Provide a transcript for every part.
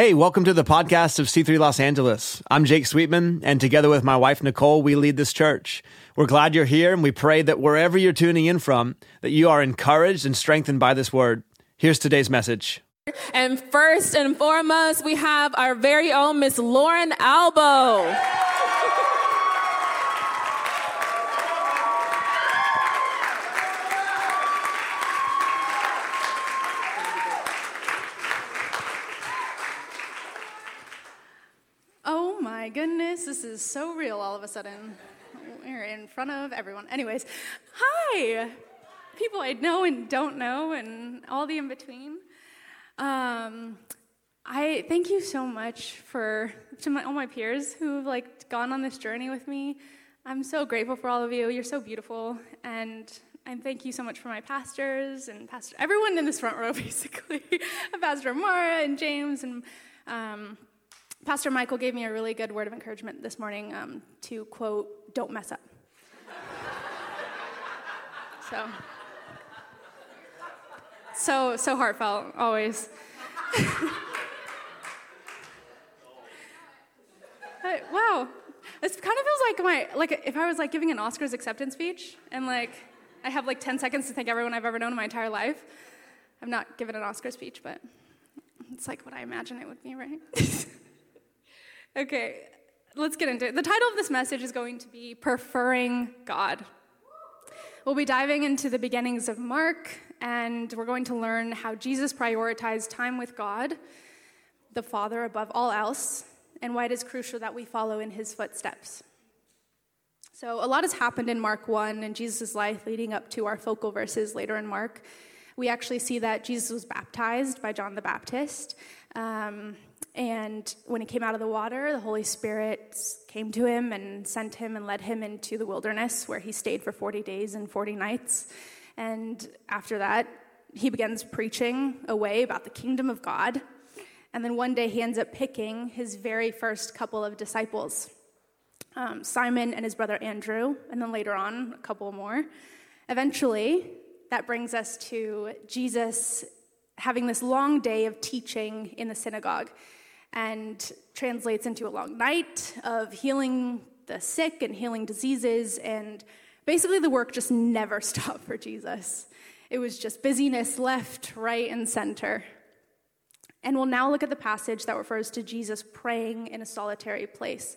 Hey, welcome to the podcast of C3 Los Angeles. I'm Jake Sweetman, and together with my wife Nicole, we lead this church. We're glad you're here, and we pray that wherever you're tuning in from, that you are encouraged and strengthened by this word. Here's today's message. And first and foremost, we have our very own Miss Lauren Albo. Oh my goodness, this is so real all of a sudden. We're in front of everyone. Anyways, hi, people I know and don't know, and all the in between. Um, I thank you so much for to my, all my peers who've like gone on this journey with me. I'm so grateful for all of you. You're so beautiful, and and thank you so much for my pastors and pastor everyone in this front row, basically, Pastor Mara and James and. Um, Pastor Michael gave me a really good word of encouragement this morning um, to quote, don't mess up. so, so, so heartfelt, always. wow, this kind of feels like my, like if I was like giving an Oscars acceptance speech and like I have like 10 seconds to thank everyone I've ever known in my entire life. I've not given an Oscar speech, but it's like what I imagine it would be, right? Okay, let's get into it. The title of this message is going to be Preferring God. We'll be diving into the beginnings of Mark, and we're going to learn how Jesus prioritized time with God, the Father above all else, and why it is crucial that we follow in his footsteps. So, a lot has happened in Mark 1 and Jesus' life leading up to our focal verses later in Mark. We actually see that Jesus was baptized by John the Baptist. Um, and when he came out of the water, the Holy Spirit came to him and sent him and led him into the wilderness where he stayed for 40 days and 40 nights. And after that, he begins preaching away about the kingdom of God. And then one day he ends up picking his very first couple of disciples um, Simon and his brother Andrew, and then later on, a couple more. Eventually, that brings us to Jesus having this long day of teaching in the synagogue and translates into a long night of healing the sick and healing diseases. And basically, the work just never stopped for Jesus. It was just busyness left, right, and center. And we'll now look at the passage that refers to Jesus praying in a solitary place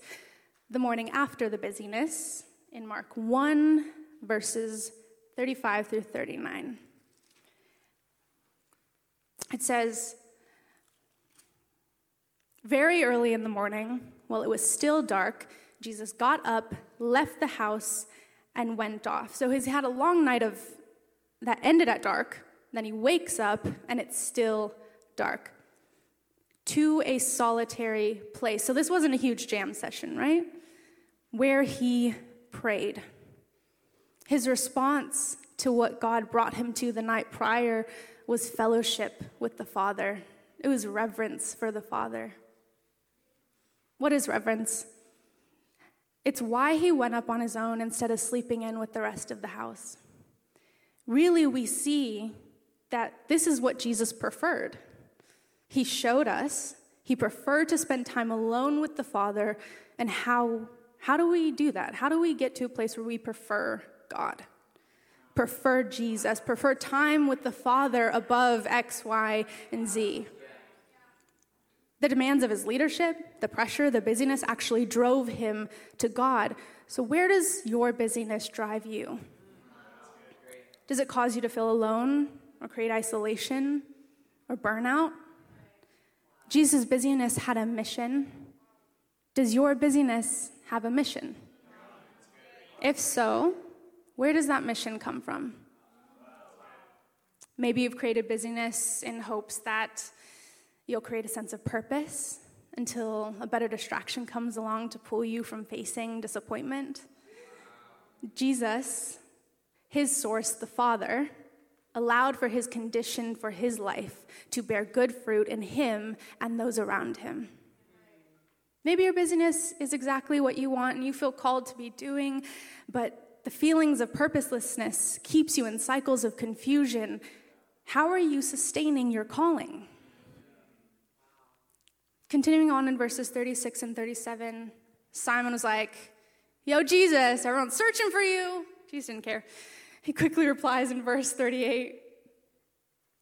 the morning after the busyness in Mark 1, verses 35 through 39. It says, very early in the morning, while it was still dark, Jesus got up, left the house, and went off. So he's had a long night of that ended at dark. Then he wakes up, and it's still dark. To a solitary place. So this wasn't a huge jam session, right? Where he prayed. His response to what God brought him to the night prior was fellowship with the Father. It was reverence for the Father. What is reverence? It's why he went up on his own instead of sleeping in with the rest of the house. Really, we see that this is what Jesus preferred. He showed us he preferred to spend time alone with the Father. And how, how do we do that? How do we get to a place where we prefer God? Prefer Jesus, prefer time with the Father above X, Y, and Z. The demands of his leadership, the pressure, the busyness actually drove him to God. So, where does your busyness drive you? Does it cause you to feel alone or create isolation or burnout? Jesus' busyness had a mission. Does your busyness have a mission? If so, where does that mission come from? Maybe you've created busyness in hopes that You'll create a sense of purpose until a better distraction comes along to pull you from facing disappointment. Jesus, his source, the Father, allowed for his condition for his life to bear good fruit in him and those around him. Maybe your busyness is exactly what you want and you feel called to be doing, but the feelings of purposelessness keeps you in cycles of confusion. How are you sustaining your calling? Continuing on in verses 36 and 37, Simon was like, Yo, Jesus, everyone's searching for you. Jesus didn't care. He quickly replies in verse 38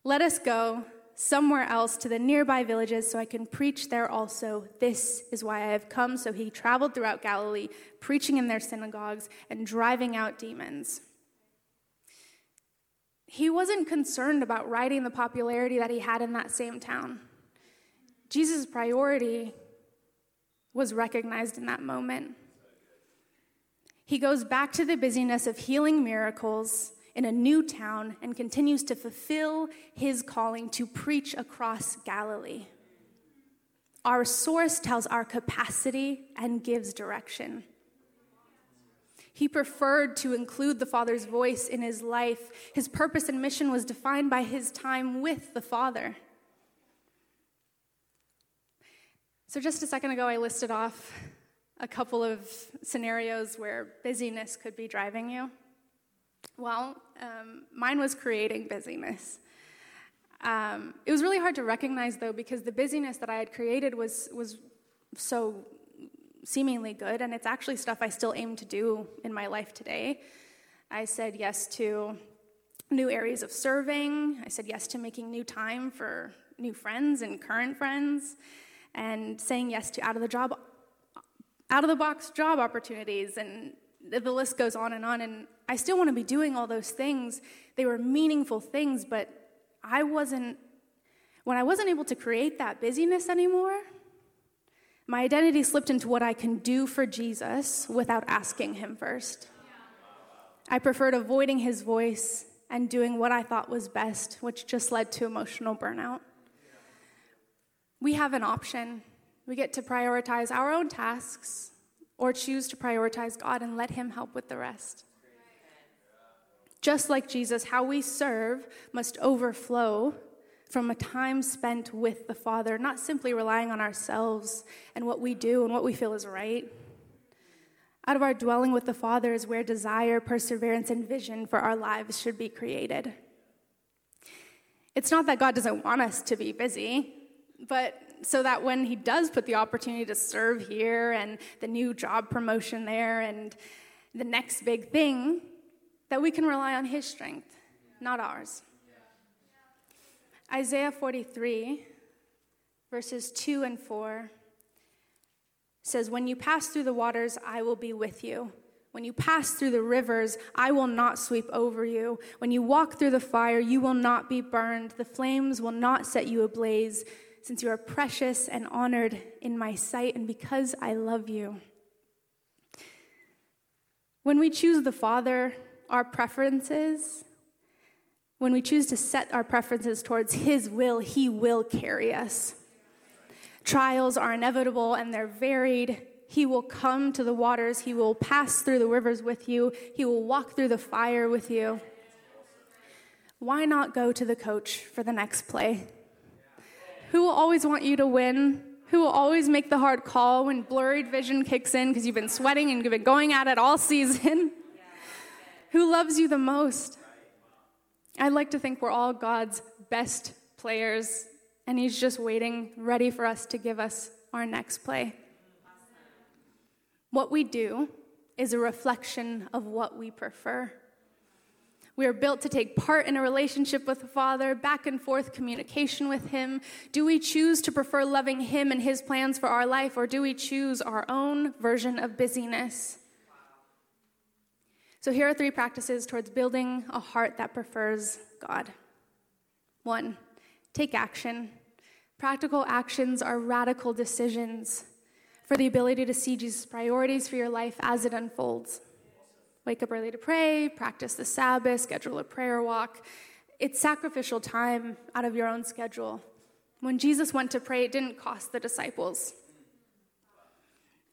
Let us go somewhere else to the nearby villages so I can preach there also. This is why I have come. So he traveled throughout Galilee, preaching in their synagogues and driving out demons. He wasn't concerned about riding the popularity that he had in that same town. Jesus' priority was recognized in that moment. He goes back to the busyness of healing miracles in a new town and continues to fulfill his calling to preach across Galilee. Our source tells our capacity and gives direction. He preferred to include the Father's voice in his life. His purpose and mission was defined by his time with the Father. So, just a second ago, I listed off a couple of scenarios where busyness could be driving you. Well, um, mine was creating busyness. Um, it was really hard to recognize, though, because the busyness that I had created was, was so seemingly good, and it's actually stuff I still aim to do in my life today. I said yes to new areas of serving, I said yes to making new time for new friends and current friends, and saying yes to out of the job out of the box job opportunities and the list goes on and on and I still want to be doing all those things. They were meaningful things, but I wasn't, when I wasn't able to create that busyness anymore, my identity slipped into what I can do for Jesus without asking Him first. I preferred avoiding His voice and doing what I thought was best, which just led to emotional burnout. We have an option. We get to prioritize our own tasks or choose to prioritize God and let Him help with the rest. Just like Jesus, how we serve must overflow from a time spent with the Father, not simply relying on ourselves and what we do and what we feel is right. Out of our dwelling with the Father is where desire, perseverance, and vision for our lives should be created. It's not that God doesn't want us to be busy, but so that when He does put the opportunity to serve here and the new job promotion there and the next big thing, that we can rely on His strength, not ours. Isaiah 43, verses 2 and 4 says, When you pass through the waters, I will be with you. When you pass through the rivers, I will not sweep over you. When you walk through the fire, you will not be burned. The flames will not set you ablaze, since you are precious and honored in my sight, and because I love you. When we choose the Father, our preferences, when we choose to set our preferences towards His will, He will carry us. Trials are inevitable and they're varied. He will come to the waters, He will pass through the rivers with you, He will walk through the fire with you. Why not go to the coach for the next play? Who will always want you to win? Who will always make the hard call when blurred vision kicks in because you've been sweating and you've been going at it all season? Who loves you the most? I'd like to think we're all God's best players, and He's just waiting, ready for us to give us our next play. What we do is a reflection of what we prefer. We are built to take part in a relationship with the Father, back and forth communication with Him. Do we choose to prefer loving Him and His plans for our life, or do we choose our own version of busyness? So here are three practices towards building a heart that prefers God. One, take action. Practical actions are radical decisions for the ability to see Jesus' priorities for your life as it unfolds. Wake up early to pray, practice the Sabbath, schedule a prayer walk. It's sacrificial time out of your own schedule. When Jesus went to pray, it didn't cost the disciples.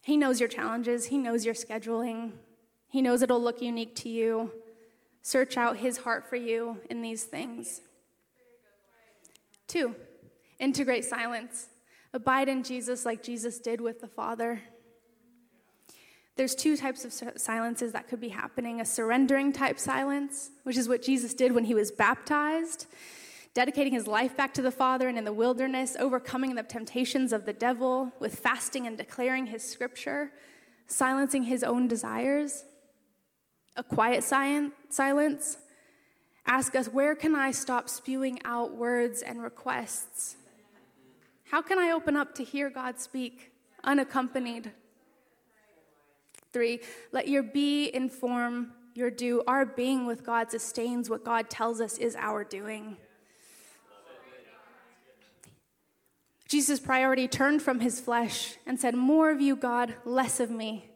He knows your challenges, He knows your scheduling, he knows it'll look unique to you. Search out His heart for you in these things. Two, integrate silence. Abide in Jesus like Jesus did with the Father. There's two types of silences that could be happening a surrendering type silence, which is what Jesus did when he was baptized. dedicating his life back to the Father and in the wilderness, overcoming the temptations of the devil with fasting and declaring his scripture, silencing his own desires. A quiet silence. Ask us, where can I stop spewing out words and requests? How can I open up to hear God speak unaccompanied? Three, let your be inform your do. Our being with God sustains what God tells us is our doing. Jesus' priority turned from his flesh and said, More of you, God, less of me.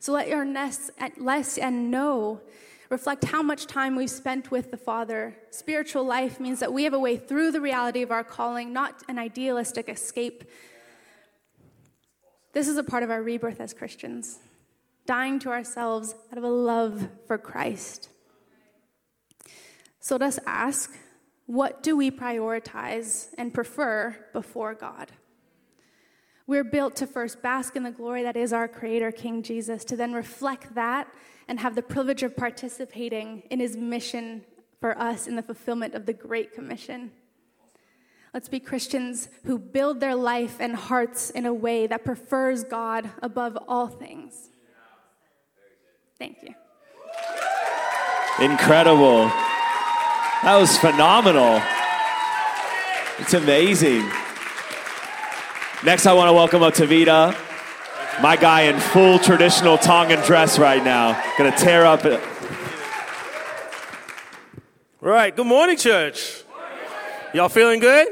So let your less and no reflect how much time we've spent with the Father. Spiritual life means that we have a way through the reality of our calling, not an idealistic escape. This is a part of our rebirth as Christians, dying to ourselves out of a love for Christ. So let us ask what do we prioritize and prefer before God? We're built to first bask in the glory that is our Creator, King Jesus, to then reflect that and have the privilege of participating in His mission for us in the fulfillment of the Great Commission. Let's be Christians who build their life and hearts in a way that prefers God above all things. Thank you. Incredible. That was phenomenal. It's amazing. Next, I want to welcome up Tavita, my guy in full traditional Tongan dress right now. Gonna tear up it. Right, good morning, church. Y'all feeling good?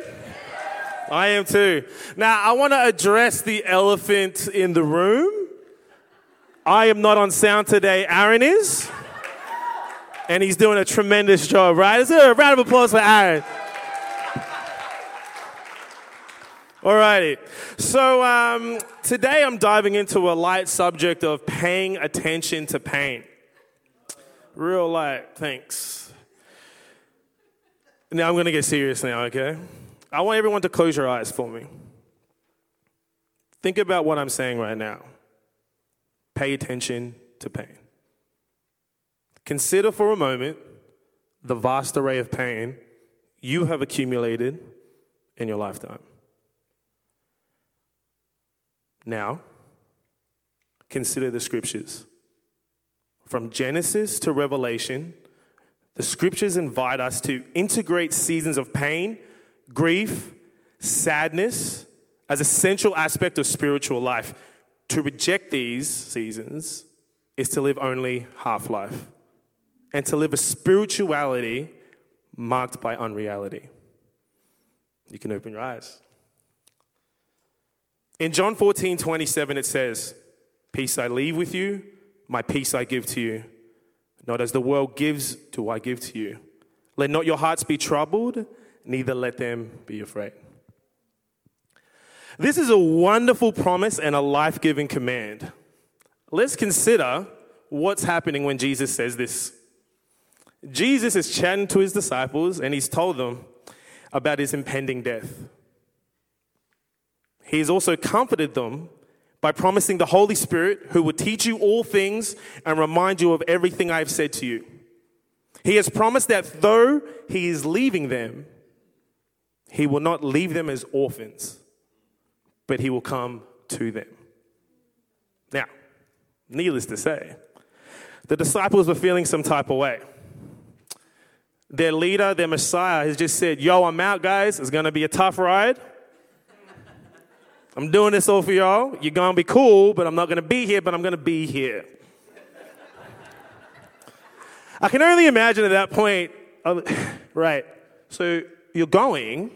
I am too. Now, I want to address the elephant in the room. I am not on sound today, Aaron is. And he's doing a tremendous job, right? Is there a round of applause for Aaron? Alrighty. So um, today I'm diving into a light subject of paying attention to pain. Real light. Thanks. Now I'm going to get serious now, okay? I want everyone to close your eyes for me. Think about what I'm saying right now. Pay attention to pain. Consider for a moment the vast array of pain you have accumulated in your lifetime. Now, consider the scriptures. From Genesis to Revelation, the scriptures invite us to integrate seasons of pain, grief, sadness as a central aspect of spiritual life. To reject these seasons is to live only half life and to live a spirituality marked by unreality. You can open your eyes. In John 14, 27, it says, Peace I leave with you, my peace I give to you. Not as the world gives, do I give to you. Let not your hearts be troubled, neither let them be afraid. This is a wonderful promise and a life giving command. Let's consider what's happening when Jesus says this. Jesus is chatting to his disciples and he's told them about his impending death. He has also comforted them by promising the Holy Spirit, who will teach you all things and remind you of everything I have said to you. He has promised that though he is leaving them, he will not leave them as orphans, but he will come to them. Now, needless to say, the disciples were feeling some type of way. Their leader, their Messiah, has just said, Yo, I'm out, guys. It's going to be a tough ride. I'm doing this all for y'all. You're going to be cool, but I'm not going to be here, but I'm going to be here. I can only imagine at that point, right, so you're going,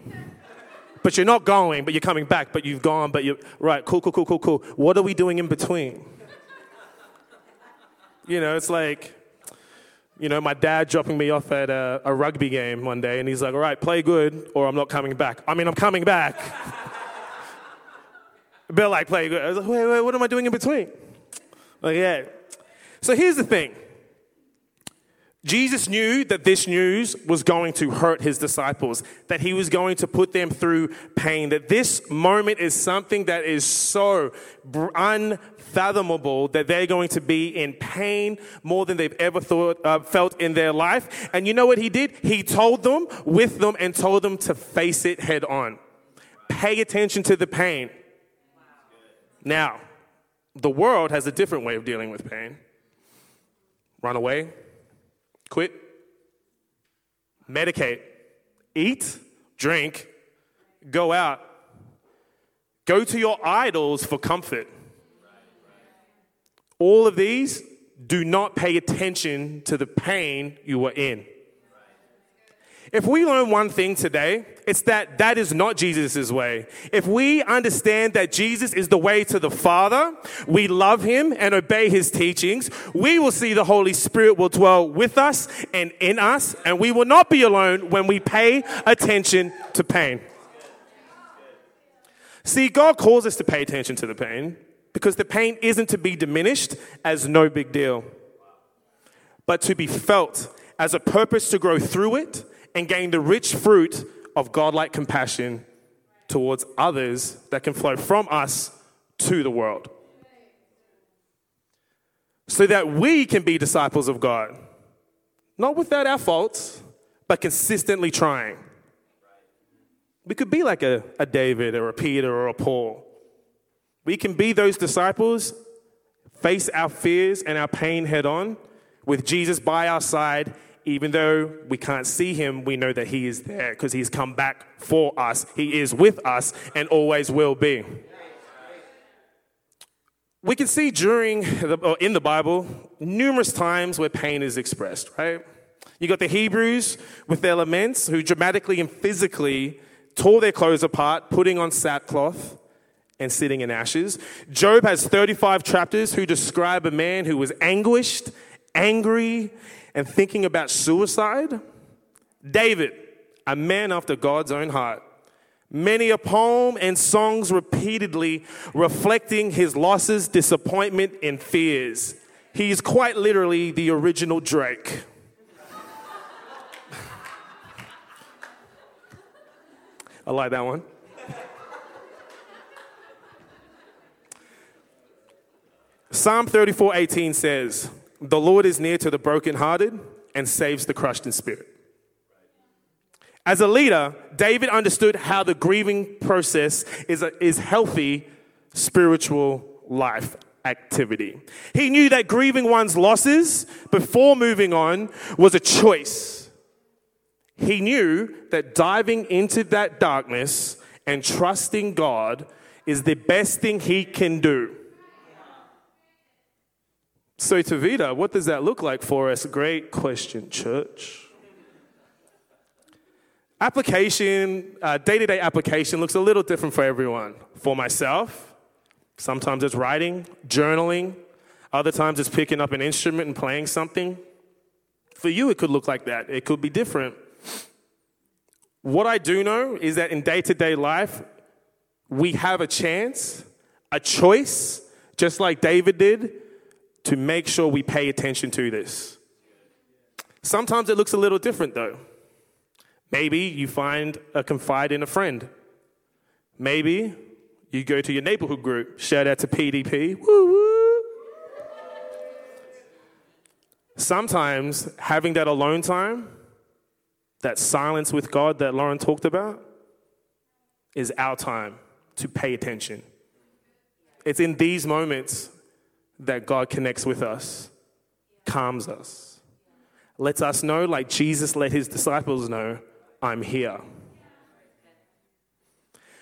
but you're not going, but you're coming back, but you've gone, but you're, right, cool, cool, cool, cool, cool. What are we doing in between? You know, it's like, you know, my dad dropping me off at a, a rugby game one day, and he's like, all right, play good, or I'm not coming back. I mean, I'm coming back. Bill like play good. I was like, wait, wait, what am I doing in between? Like, yeah. So here's the thing. Jesus knew that this news was going to hurt his disciples, that he was going to put them through pain, that this moment is something that is so unfathomable that they're going to be in pain more than they've ever thought, uh, felt in their life. And you know what he did? He told them, with them, and told them to face it head on. Pay attention to the pain. Now, the world has a different way of dealing with pain. Run away, quit, medicate, eat, drink, go out, go to your idols for comfort. All of these do not pay attention to the pain you are in. If we learn one thing today, it's that that is not Jesus' way. If we understand that Jesus is the way to the Father, we love him and obey his teachings, we will see the Holy Spirit will dwell with us and in us, and we will not be alone when we pay attention to pain. See, God calls us to pay attention to the pain because the pain isn't to be diminished as no big deal, but to be felt as a purpose to grow through it and gain the rich fruit of godlike compassion towards others that can flow from us to the world. So that we can be disciples of God, not without our faults, but consistently trying. We could be like a, a David or a Peter or a Paul. We can be those disciples, face our fears and our pain head on, with Jesus by our side even though we can't see him, we know that he is there because he's come back for us. He is with us and always will be. We can see during the, in the Bible numerous times where pain is expressed, right? You got the Hebrews with their laments who dramatically and physically tore their clothes apart, putting on sackcloth and sitting in ashes. Job has 35 chapters who describe a man who was anguished, angry, and thinking about suicide? David, a man after God's own heart. Many a poem and songs repeatedly reflecting his losses, disappointment, and fears. He's quite literally the original Drake. I like that one. Psalm 34:18 says, the Lord is near to the brokenhearted and saves the crushed in spirit. As a leader, David understood how the grieving process is, a, is healthy spiritual life activity. He knew that grieving one's losses before moving on was a choice. He knew that diving into that darkness and trusting God is the best thing he can do. So, Tavita, what does that look like for us? Great question, church. Application, day to day application looks a little different for everyone. For myself, sometimes it's writing, journaling, other times it's picking up an instrument and playing something. For you, it could look like that, it could be different. What I do know is that in day to day life, we have a chance, a choice, just like David did, to make sure we pay attention to this. Sometimes it looks a little different though. Maybe you find a confide in a friend. Maybe you go to your neighborhood group. Shout out to PDP. Woo woo. Sometimes having that alone time, that silence with God that Lauren talked about, is our time to pay attention. It's in these moments that God connects with us, calms us, lets us know, like Jesus let his disciples know, I'm here.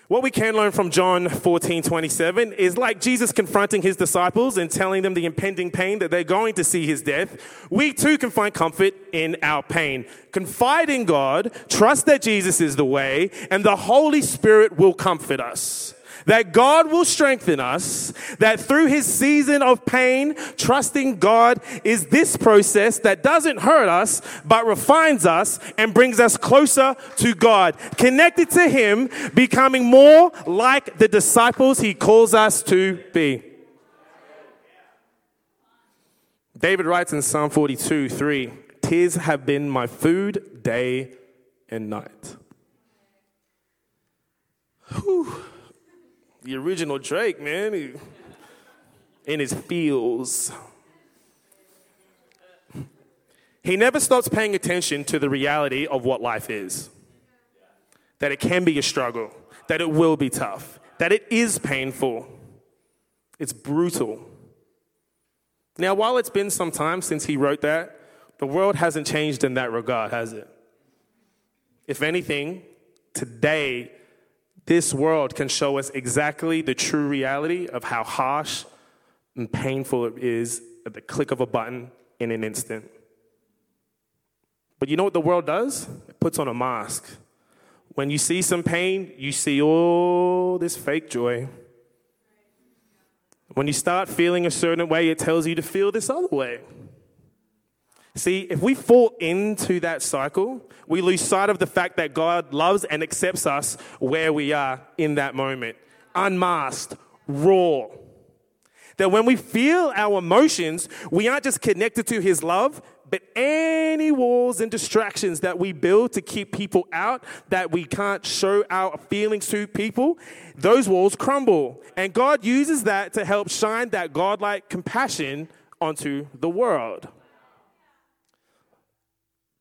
What we can learn from John 14, 27 is like Jesus confronting his disciples and telling them the impending pain that they're going to see his death. We too can find comfort in our pain. Confide in God, trust that Jesus is the way, and the Holy Spirit will comfort us that God will strengthen us, that through his season of pain, trusting God is this process that doesn't hurt us, but refines us and brings us closer to God, connected to him, becoming more like the disciples he calls us to be. David writes in Psalm 42 3 tears have been my food day and night. Whew. The original Drake, man, he, in his feels. He never stops paying attention to the reality of what life is that it can be a struggle, that it will be tough, that it is painful, it's brutal. Now, while it's been some time since he wrote that, the world hasn't changed in that regard, has it? If anything, today, this world can show us exactly the true reality of how harsh and painful it is at the click of a button in an instant. But you know what the world does? It puts on a mask. When you see some pain, you see all this fake joy. When you start feeling a certain way, it tells you to feel this other way. See, if we fall into that cycle, we lose sight of the fact that God loves and accepts us where we are in that moment, unmasked, raw. That when we feel our emotions, we aren't just connected to His love, but any walls and distractions that we build to keep people out, that we can't show our feelings to people, those walls crumble. And God uses that to help shine that godlike compassion onto the world.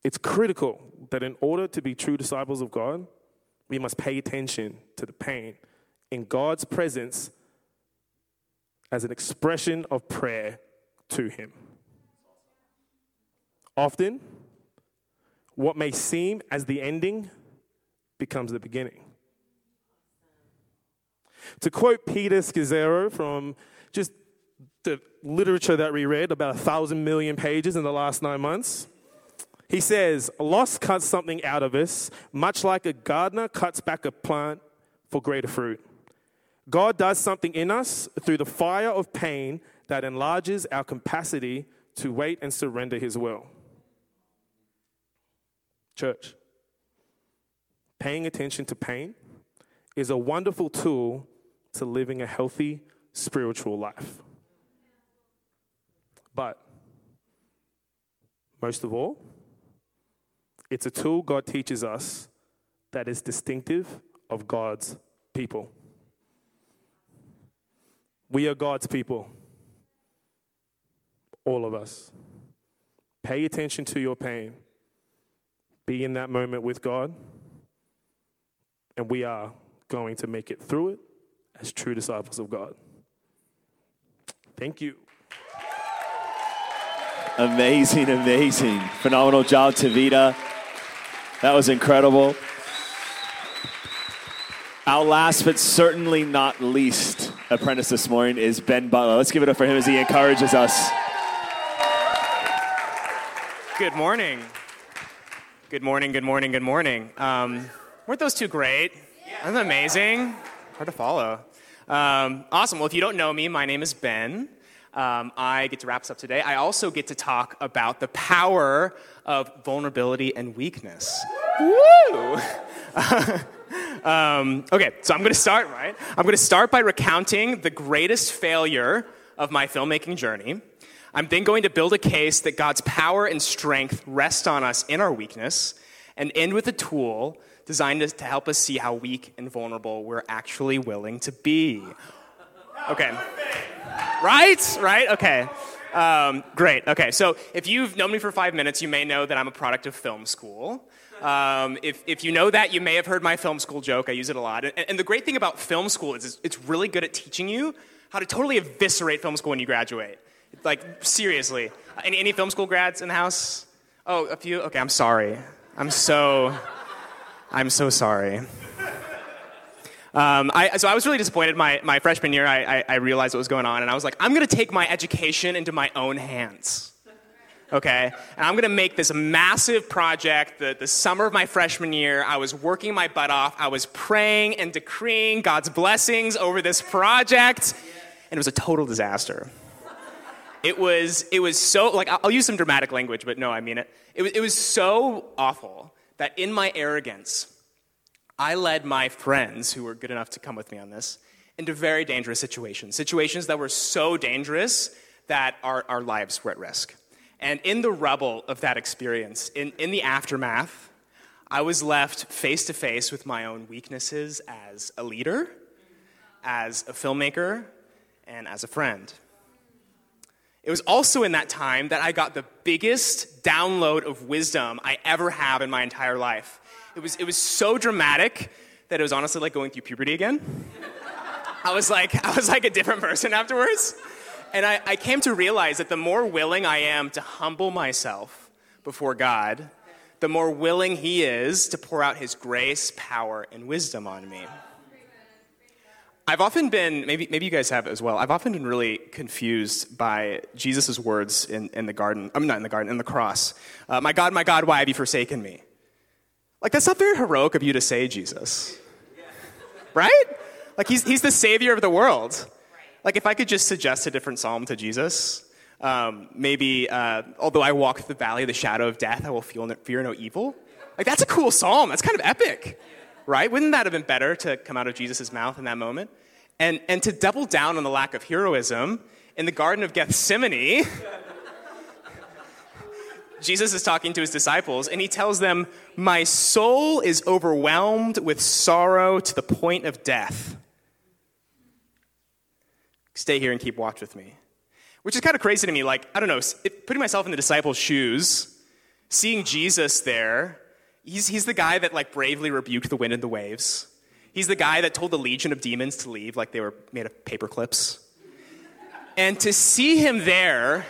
It's critical that in order to be true disciples of God, we must pay attention to the pain in God's presence as an expression of prayer to Him. Often, what may seem as the ending becomes the beginning. To quote Peter Scazzero from just the literature that we read, about a thousand million pages in the last nine months, he says, Loss cuts something out of us, much like a gardener cuts back a plant for greater fruit. God does something in us through the fire of pain that enlarges our capacity to wait and surrender His will. Church, paying attention to pain is a wonderful tool to living a healthy spiritual life. But most of all, it's a tool God teaches us that is distinctive of God's people. We are God's people. All of us. Pay attention to your pain. Be in that moment with God. And we are going to make it through it as true disciples of God. Thank you. Amazing, amazing. Phenomenal job, Tavita. That was incredible. Our last but certainly not least apprentice this morning is Ben Butler. Let's give it up for him as he encourages us. Good morning. Good morning, good morning, good morning. Um, weren't those two great? That amazing? Hard to follow. Um, awesome. Well, if you don't know me, my name is Ben. Um, I get to wrap us up today. I also get to talk about the power of vulnerability and weakness. Woo! um, okay, so I'm going to start, right? I'm going to start by recounting the greatest failure of my filmmaking journey. I'm then going to build a case that God's power and strength rest on us in our weakness, and end with a tool designed to help us see how weak and vulnerable we're actually willing to be. Okay. Right? Right? Okay. Um, great. Okay. So if you've known me for five minutes, you may know that I'm a product of film school. Um, if, if you know that, you may have heard my film school joke. I use it a lot. And, and the great thing about film school is it's really good at teaching you how to totally eviscerate film school when you graduate. Like, seriously. Any, any film school grads in the house? Oh, a few? Okay, I'm sorry. I'm so, I'm so sorry. Um, I, so I was really disappointed my, my freshman year. I, I, I realized what was going on, and I was like, I'm going to take my education into my own hands. Okay? And I'm going to make this massive project. The, the summer of my freshman year, I was working my butt off. I was praying and decreeing God's blessings over this project, and it was a total disaster. It was, it was so, like, I'll use some dramatic language, but no, I mean it. It was, it was so awful that in my arrogance, I led my friends, who were good enough to come with me on this, into very dangerous situations. Situations that were so dangerous that our, our lives were at risk. And in the rubble of that experience, in, in the aftermath, I was left face to face with my own weaknesses as a leader, as a filmmaker, and as a friend. It was also in that time that I got the biggest download of wisdom I ever have in my entire life. It was, it was so dramatic that it was honestly like going through puberty again. I was like, I was like a different person afterwards. And I, I came to realize that the more willing I am to humble myself before God, the more willing He is to pour out His grace, power, and wisdom on me. I've often been, maybe, maybe you guys have as well, I've often been really confused by Jesus' words in, in the garden. I'm not in the garden, in the cross. Uh, my God, my God, why have you forsaken me? Like, that's not very heroic of you to say, Jesus. Right? Like, he's, he's the savior of the world. Like, if I could just suggest a different psalm to Jesus, um, maybe, uh, although I walk through the valley of the shadow of death, I will feel no, fear no evil. Like, that's a cool psalm. That's kind of epic right? Wouldn't that have been better to come out of Jesus' mouth in that moment? And, and to double down on the lack of heroism, in the Garden of Gethsemane, Jesus is talking to his disciples and he tells them, My soul is overwhelmed with sorrow to the point of death. Stay here and keep watch with me. Which is kind of crazy to me. Like, I don't know, putting myself in the disciples' shoes, seeing Jesus there, He's, he's the guy that like bravely rebuked the wind and the waves. He's the guy that told the legion of demons to leave like they were made of paper clips. And to see him there,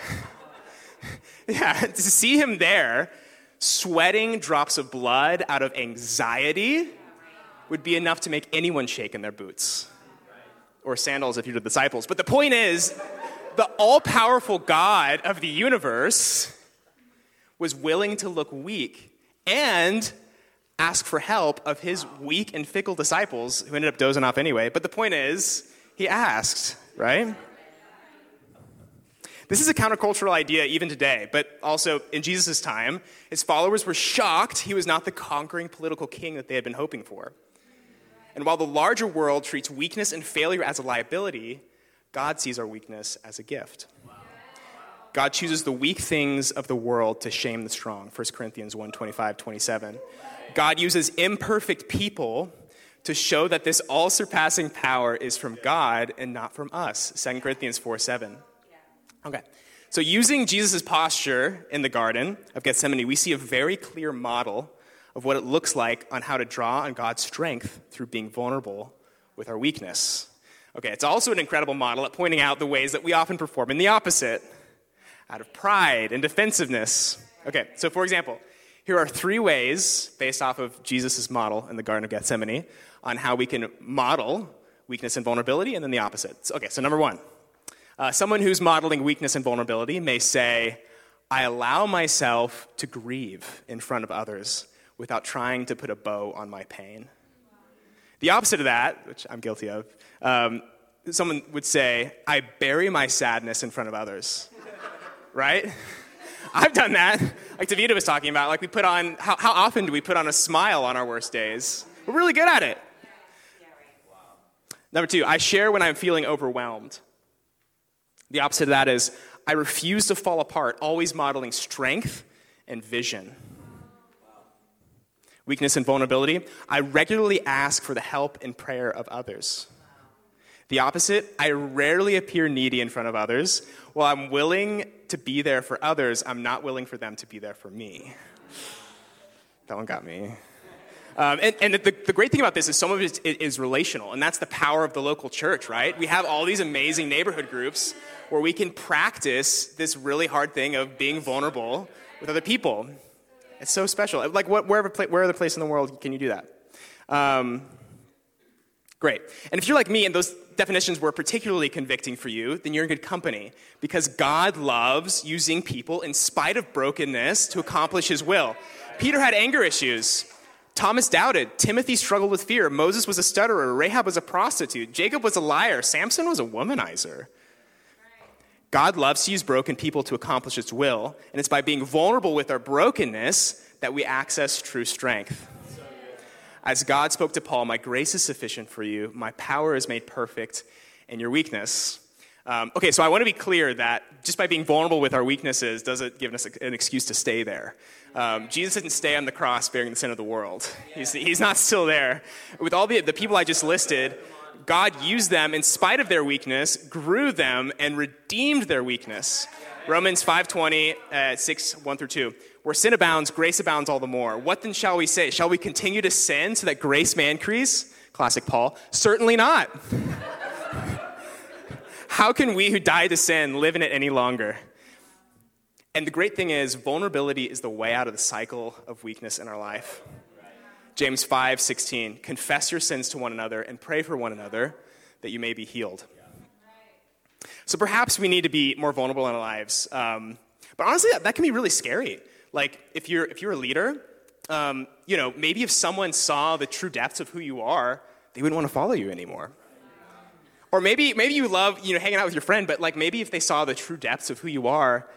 yeah, to see him there, sweating drops of blood out of anxiety would be enough to make anyone shake in their boots or sandals if you're the disciples. But the point is, the all powerful God of the universe was willing to look weak and ask for help of his weak and fickle disciples who ended up dozing off anyway. But the point is, he asked, right? This is a countercultural idea even today, but also in Jesus' time, his followers were shocked he was not the conquering political king that they had been hoping for. And while the larger world treats weakness and failure as a liability, God sees our weakness as a gift. God chooses the weak things of the world to shame the strong. 1 Corinthians 1 25, 27. God uses imperfect people to show that this all surpassing power is from God and not from us. 2 Corinthians 4 7. Okay. So, using Jesus' posture in the Garden of Gethsemane, we see a very clear model of what it looks like on how to draw on God's strength through being vulnerable with our weakness. Okay, it's also an incredible model at pointing out the ways that we often perform in the opposite out of pride and defensiveness. Okay, so for example, here are three ways, based off of Jesus' model in the Garden of Gethsemane, on how we can model weakness and vulnerability, and then the opposite. Okay, so number one, uh, someone who's modeling weakness and vulnerability may say, I allow myself to grieve in front of others without trying to put a bow on my pain. The opposite of that, which I'm guilty of, um, someone would say, I bury my sadness in front of others right? I've done that. Like Tavita was talking about, like we put on, how, how often do we put on a smile on our worst days? We're really good at it. Number two, I share when I'm feeling overwhelmed. The opposite of that is I refuse to fall apart, always modeling strength and vision. Weakness and vulnerability, I regularly ask for the help and prayer of others. The opposite, I rarely appear needy in front of others. While I'm willing to be there for others, I'm not willing for them to be there for me. That one got me. Um, and, and the, the, great thing about this is some of it is relational, and that's the power of the local church, right? We have all these amazing neighborhood groups where we can practice this really hard thing of being vulnerable with other people. It's so special. Like, what, wherever, where other place in the world can you do that? Um, great. And if you're like me and those definitions were particularly convicting for you, then you're in good company because God loves using people in spite of brokenness to accomplish his will. Peter had anger issues. Thomas doubted. Timothy struggled with fear. Moses was a stutterer. Rahab was a prostitute. Jacob was a liar. Samson was a womanizer. God loves to use broken people to accomplish his will, and it's by being vulnerable with our brokenness that we access true strength. As God spoke to Paul, My grace is sufficient for you, my power is made perfect in your weakness. Um, okay, so I want to be clear that just by being vulnerable with our weaknesses doesn't give us an excuse to stay there. Um, Jesus didn't stay on the cross bearing the sin of the world. He's, he's not still there. With all the, the people I just listed, God used them in spite of their weakness, grew them, and redeemed their weakness. Romans 5.20, uh, 6, 1 through 2. Where sin abounds, grace abounds all the more. What then shall we say? Shall we continue to sin so that grace may increase? Classic Paul. Certainly not. How can we who died to sin live in it any longer? And the great thing is, vulnerability is the way out of the cycle of weakness in our life. James 5 16, confess your sins to one another and pray for one another that you may be healed. So perhaps we need to be more vulnerable in our lives. Um, but honestly, that, that, can be really scary. Like, if you're, if you're a leader, um, you know, maybe if someone saw the true depths of who you are, they wouldn't want to follow you anymore. Or maybe, maybe you love, you know, hanging out with your friend, but like maybe if they saw the true depths of who you are,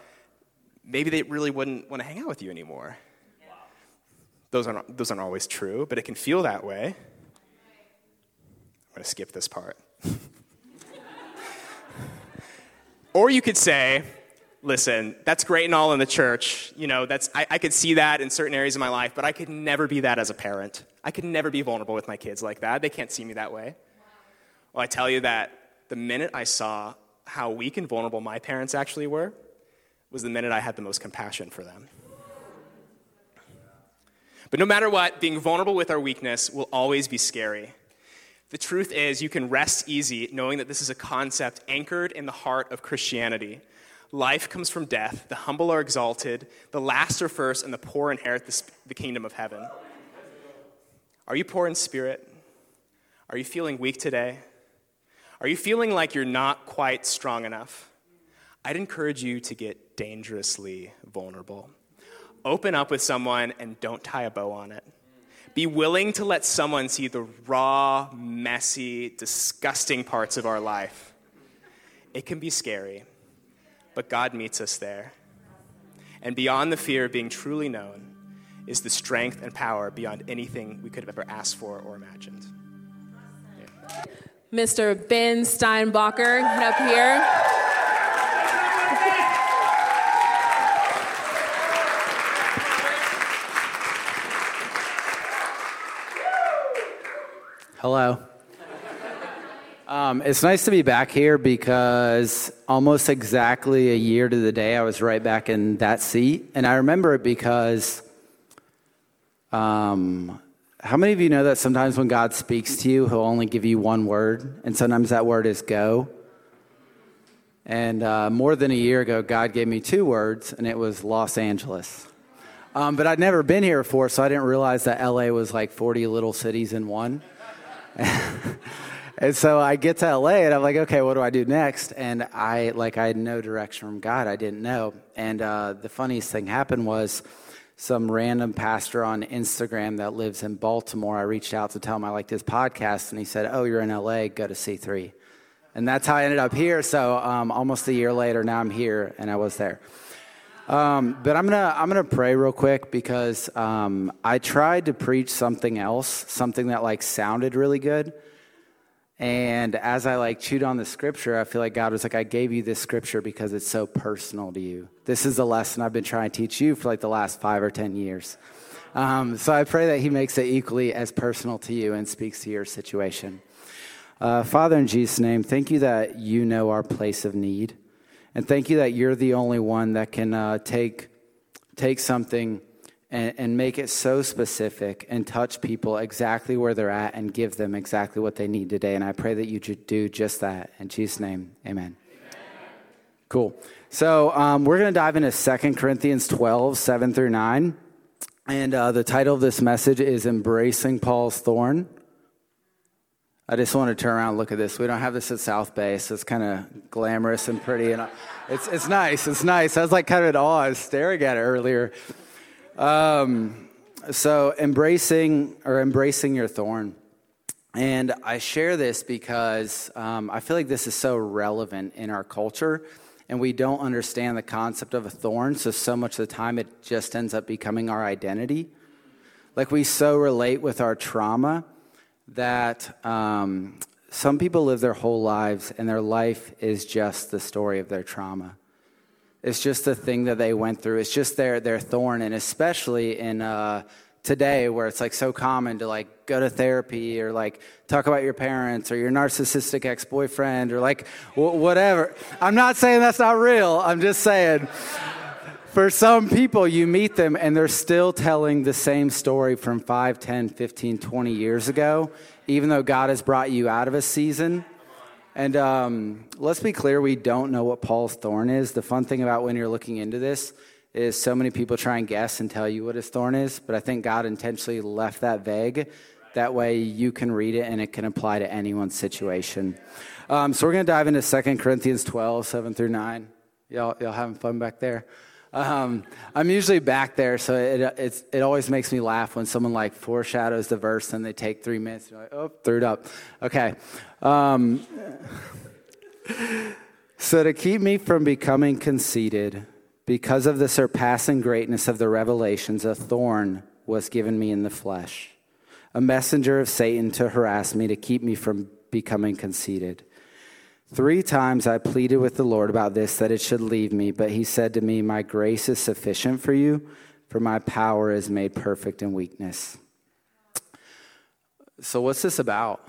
maybe they really wouldn't want to hang out with you anymore. Those aren't, those aren't always true, but it can feel that way. I'm going to skip this part. or you could say, listen, that's great and all in the church. You know, that's, I, I could see that in certain areas of my life, but I could never be that as a parent. I could never be vulnerable with my kids like that. They can't see me that way. Well, I tell you that the minute I saw how weak and vulnerable my parents actually were was the minute I had the most compassion for them. But no matter what, being vulnerable with our weakness will always be scary. The truth is, you can rest easy knowing that this is a concept anchored in the heart of Christianity. Life comes from death, the humble are exalted, the last are first, and the poor inherit the, the kingdom of heaven. Are you poor in spirit? Are you feeling weak today? Are you feeling like you're not quite strong enough? I'd encourage you to get dangerously vulnerable open up with someone and don't tie a bow on it. Be willing to let someone see the raw, messy, disgusting parts of our life. It can be scary, but God meets us there. And beyond the fear of being truly known is the strength and power beyond anything we could have ever asked for or imagined. Yeah. Mr. Ben Steinbacher, up here. Hello. Um, it's nice to be back here because almost exactly a year to the day, I was right back in that seat. And I remember it because um, how many of you know that sometimes when God speaks to you, He'll only give you one word, and sometimes that word is go? And uh, more than a year ago, God gave me two words, and it was Los Angeles. Um, but I'd never been here before, so I didn't realize that LA was like 40 little cities in one. and so I get to LA and I'm like, okay, what do I do next? And I like I had no direction from God. I didn't know. And uh, the funniest thing happened was some random pastor on Instagram that lives in Baltimore. I reached out to tell him I liked his podcast, and he said, "Oh, you're in LA. Go to C3." And that's how I ended up here. So um, almost a year later, now I'm here, and I was there. Um, but I'm gonna I'm gonna pray real quick because um, I tried to preach something else, something that like sounded really good. And as I like chewed on the scripture, I feel like God was like, I gave you this scripture because it's so personal to you. This is a lesson I've been trying to teach you for like the last five or 10 years. Um, so I pray that He makes it equally as personal to you and speaks to your situation. Uh, Father, in Jesus' name, thank you that you know our place of need. And thank you that you're the only one that can uh, take, take something and, and make it so specific and touch people exactly where they're at and give them exactly what they need today. And I pray that you do just that. In Jesus' name, amen. Cool. So um, we're going to dive into 2 Corinthians 12, 7 through 9. And uh, the title of this message is Embracing Paul's Thorn. I just want to turn around and look at this. We don't have this at South Bay, so it's kind of glamorous and pretty, and it's it's nice. It's nice. I was like kind of in awe. I was staring at it earlier. Um, so embracing or embracing your thorn, and I share this because um, I feel like this is so relevant in our culture, and we don't understand the concept of a thorn. So so much of the time, it just ends up becoming our identity. Like we so relate with our trauma that um, some people live their whole lives and their life is just the story of their trauma. It's just the thing that they went through. It's just their, their thorn. And especially in uh, today where it's like so common to like go to therapy or like talk about your parents or your narcissistic ex-boyfriend or like w- whatever. I'm not saying that's not real. I'm just saying for some people, you meet them and they're still telling the same story from 5, 10, 15, 20 years ago, even though God has brought you out of a season. And um, let's be clear, we don't know what Paul's thorn is. The fun thing about when you're looking into this is so many people try and guess and tell you what his thorn is, but I think God intentionally left that vague. That way you can read it and it can apply to anyone's situation. Um, so we're going to dive into 2 Corinthians 12, 7 through 9. Y'all, y'all having fun back there? Um, I'm usually back there, so it, it always makes me laugh when someone like foreshadows the verse and they take three minutes. You're like, oh, threw it up. Okay. Um, so to keep me from becoming conceited, because of the surpassing greatness of the revelations, a thorn was given me in the flesh, a messenger of Satan to harass me, to keep me from becoming conceited. Three times I pleaded with the Lord about this, that it should leave me, but he said to me, My grace is sufficient for you, for my power is made perfect in weakness. So, what's this about?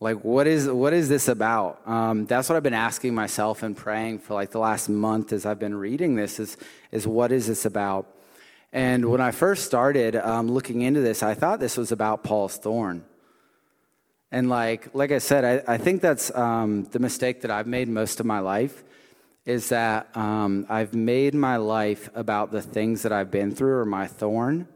Like, what is, what is this about? Um, that's what I've been asking myself and praying for like the last month as I've been reading this is, is what is this about? And when I first started um, looking into this, I thought this was about Paul's thorn. And like, like I said, I, I think that's um, the mistake that I've made most of my life is that um, I've made my life about the things that I've been through or my thorn.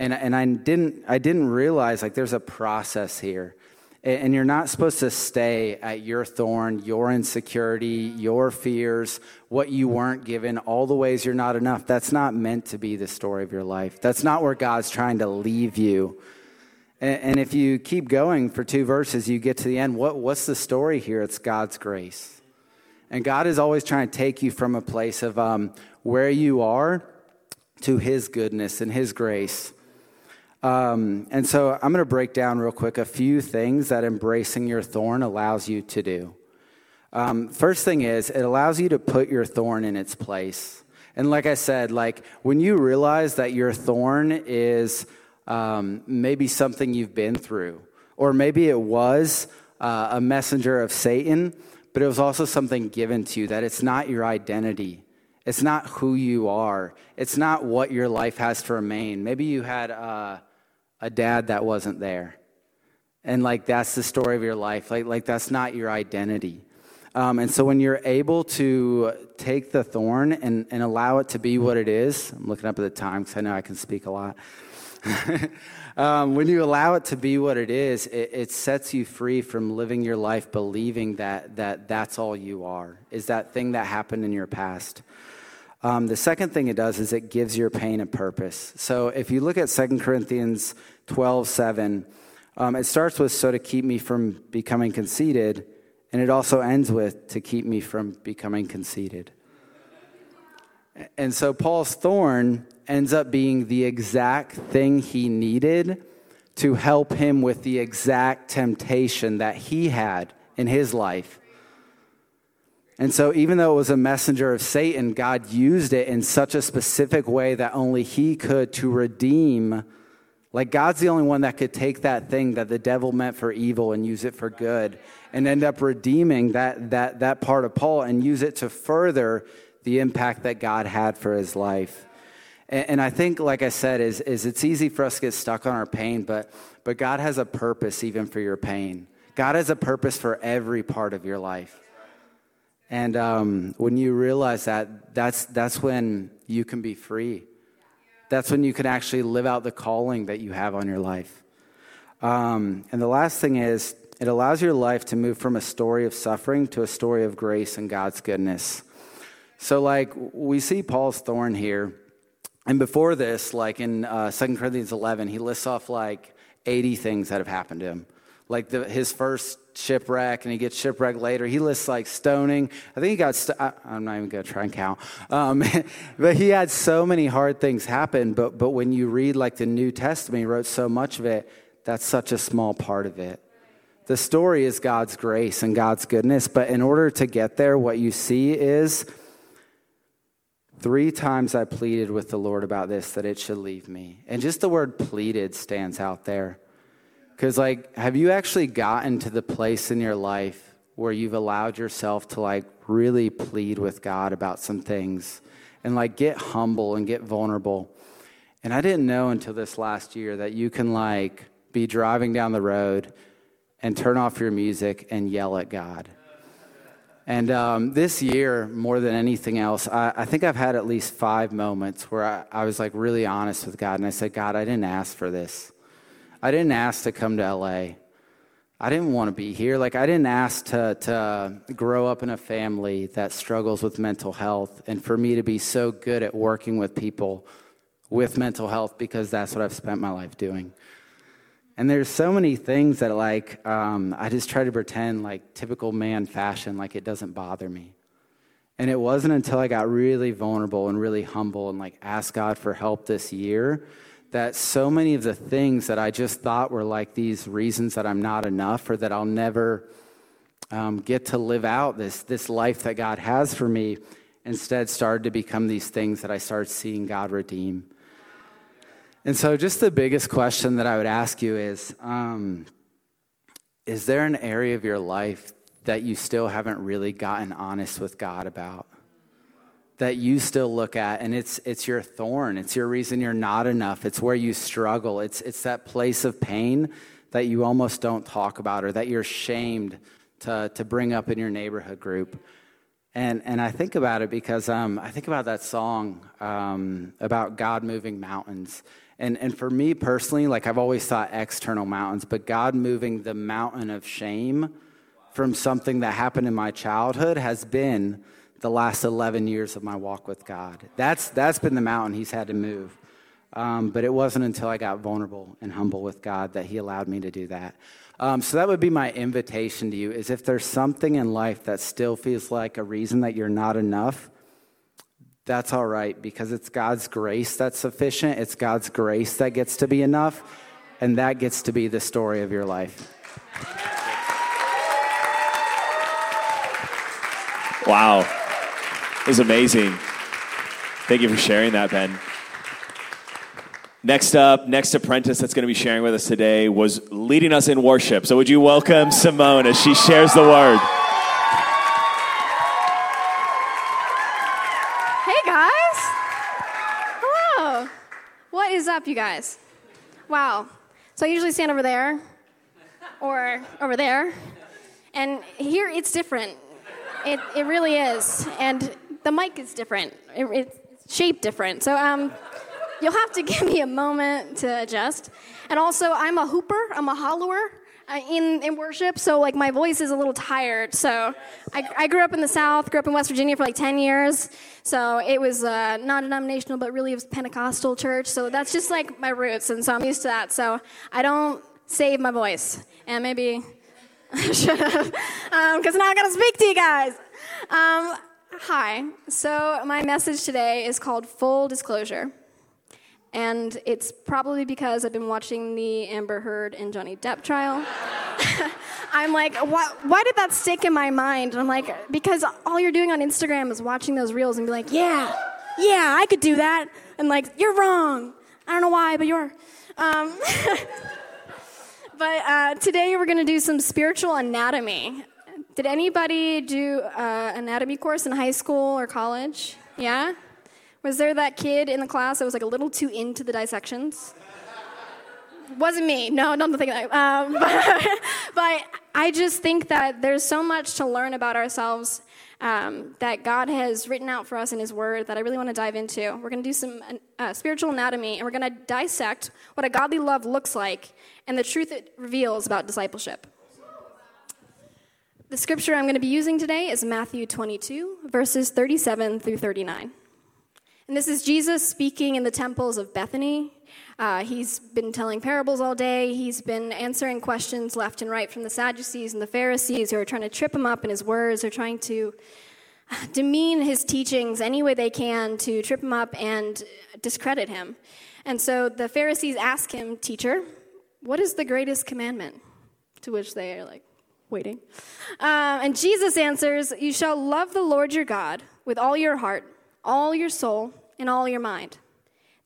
And, and I, didn't, I didn't realize like there's a process here. And you're not supposed to stay at your thorn, your insecurity, your fears, what you weren't given, all the ways you're not enough. That's not meant to be the story of your life. That's not where God's trying to leave you. And, if you keep going for two verses, you get to the end. What, what's the story here? It's God's grace. And God is always trying to take you from a place of um, where you are to His goodness and His grace. Um, and so I'm going to break down real quick a few things that embracing your thorn allows you to do. Um, first thing is, it allows you to put your thorn in its place. And like I said, like when you realize that your thorn is um, maybe something you've been through, or maybe it was uh, a messenger of Satan, but it was also something given to you that it's not your identity. It's not who you are. It's not what your life has to remain. Maybe you had uh, a dad that wasn't there. And like that's the story of your life. Like, like that's not your identity. Um, and so when you're able to take the thorn and, and allow it to be what it is, I'm looking up at the time because I know I can speak a lot. um, when you allow it to be what it is, it, it, sets you free from living your life believing that, that that's all you are, is that thing that happened in your past. Um, the second thing it does is it gives your pain a purpose. So if you look at 2 Corinthians 12 7, um, it starts with, so to keep me from becoming conceited, and it also ends with, to keep me from becoming conceited. And so Paul's thorn ends up being the exact thing he needed to help him with the exact temptation that he had in his life. And so, even though it was a messenger of Satan, God used it in such a specific way that only he could to redeem. Like, God's the only one that could take that thing that the devil meant for evil and use it for good and end up redeeming that, that, that part of Paul and use it to further the impact that God had for his life. And, and I think, like I said, is, is it's easy for us to get stuck on our pain, but, but God has a purpose even for your pain. God has a purpose for every part of your life. And um, when you realize that, that's, that's when you can be free. That's when you can actually live out the calling that you have on your life. Um, and the last thing is, it allows your life to move from a story of suffering to a story of grace and God's goodness. So, like, we see Paul's thorn here. And before this, like in uh, 2 Corinthians 11, he lists off like 80 things that have happened to him. Like the, his first shipwreck, and he gets shipwrecked later. He lists like stoning. I think he got, st- I, am not even going to try and count. Um, but he had so many hard things happen. But, but when you read like the New Testament, he wrote so much of it, that's such a small part of it The story is God's grace and God's goodness, but in order to get there, what you see is three times I pleaded with the Lord about this that it should leave me. And just the word pleaded stands out there. Because, like, have you actually gotten to the place in your life where you've allowed yourself to, like, really plead with God about some things and, like, get humble and get vulnerable? And I didn't know until this last year that you can, like, be driving down the road and turn off your music and yell at God. And um, this year, more than anything else, I, I, think I've had at least five moments where I, I was like really honest with God. And I said, God, I didn't ask for this. I didn't ask to come to LA. I didn't want to be here. Like, I didn't ask to, to grow up in a family that struggles with mental health and for me to be so good at working with people with mental health because that's what I've spent my life doing. And there's so many things that, like, um, I just try to pretend, like, typical man fashion, like it doesn't bother me. And it wasn't until I got really vulnerable and really humble and, like, asked God for help this year that so many of the things that I just thought were like these reasons that I'm not enough or that I'll never um, get to live out this, this life that God has for me instead started to become these things that I started seeing God redeem. And so, just the biggest question that I would ask you is um, Is there an area of your life that you still haven't really gotten honest with God about? that you still look at and it's it's your thorn. It's your reason you're not enough. It's where you struggle. It's it's that place of pain that you almost don't talk about or that you're shamed to to bring up in your neighborhood group. And and I think about it because um, I think about that song um, about God moving mountains and and for me personally like I've always thought external mountains but God moving the mountain of shame from something that happened in my childhood has been the last 11 years of my walk with God. That's, that's been the mountain he's had to move. Um, but it wasn't until I got vulnerable and humble with God that he allowed me to do that. Um, so that would be my invitation to you is if there's something in life that still feels like a reason that you're not enough, that's all right because it's God's grace that's sufficient. It's God's grace that gets to be enough, and that gets to be the story of your life. Wow is amazing. Thank you for sharing that, Ben. Next up, next apprentice that's going to be sharing with us today was leading us in worship. So, would you welcome Simone as she shares the word? Hey, guys. Hello. What is up, you guys? Wow. So, I usually stand over there or over there. And here it's different. It, it really is. And the mic is different. It, it's shaped different. So um, you'll have to give me a moment to adjust. And also, I'm a hooper. I'm a hollower. Uh, in, in worship, so like my voice is a little tired. So I, I grew up in the South, grew up in West Virginia for like 10 years. So it was uh, non denominational, but really it was Pentecostal church. So that's just like my roots, and so I'm used to that. So I don't save my voice, and maybe I should have, because um, now I'm gonna speak to you guys. Um, Hi. So, my message today is called Full Disclosure. And it's probably because I've been watching the Amber Heard and Johnny Depp trial. I'm like, why, why did that stick in my mind? And I'm like, because all you're doing on Instagram is watching those reels and be like, yeah, yeah, I could do that. And like, you're wrong. I don't know why, but you're. Um, but uh, today we're going to do some spiritual anatomy. Did anybody do uh, anatomy course in high school or college? Yeah? Was there that kid in the class that was like a little too into the dissections? Wasn't me. No, don't think that. Um, but, but, I just think that there's so much to learn about ourselves um, that God has written out for us in His Word that I really want to dive into. We're going to do some uh, spiritual anatomy, and we're going to dissect what a godly love looks like and the truth it reveals about discipleship. The scripture I'm going to be using today is Matthew 22, verses 37 through 39. And this is Jesus speaking in the temples of Bethany. Uh, he's been telling parables all day. He's been answering questions left and right from the Sadducees and the Pharisees who are trying to trip him up in his words. They're trying to demean his teachings any way they can to trip him up and discredit him. And so the Pharisees ask him, Teacher, what is the greatest commandment? To which they are like, waiting. Um, and Jesus answers, You shall love the Lord your God with all your heart, all your soul, and all your mind.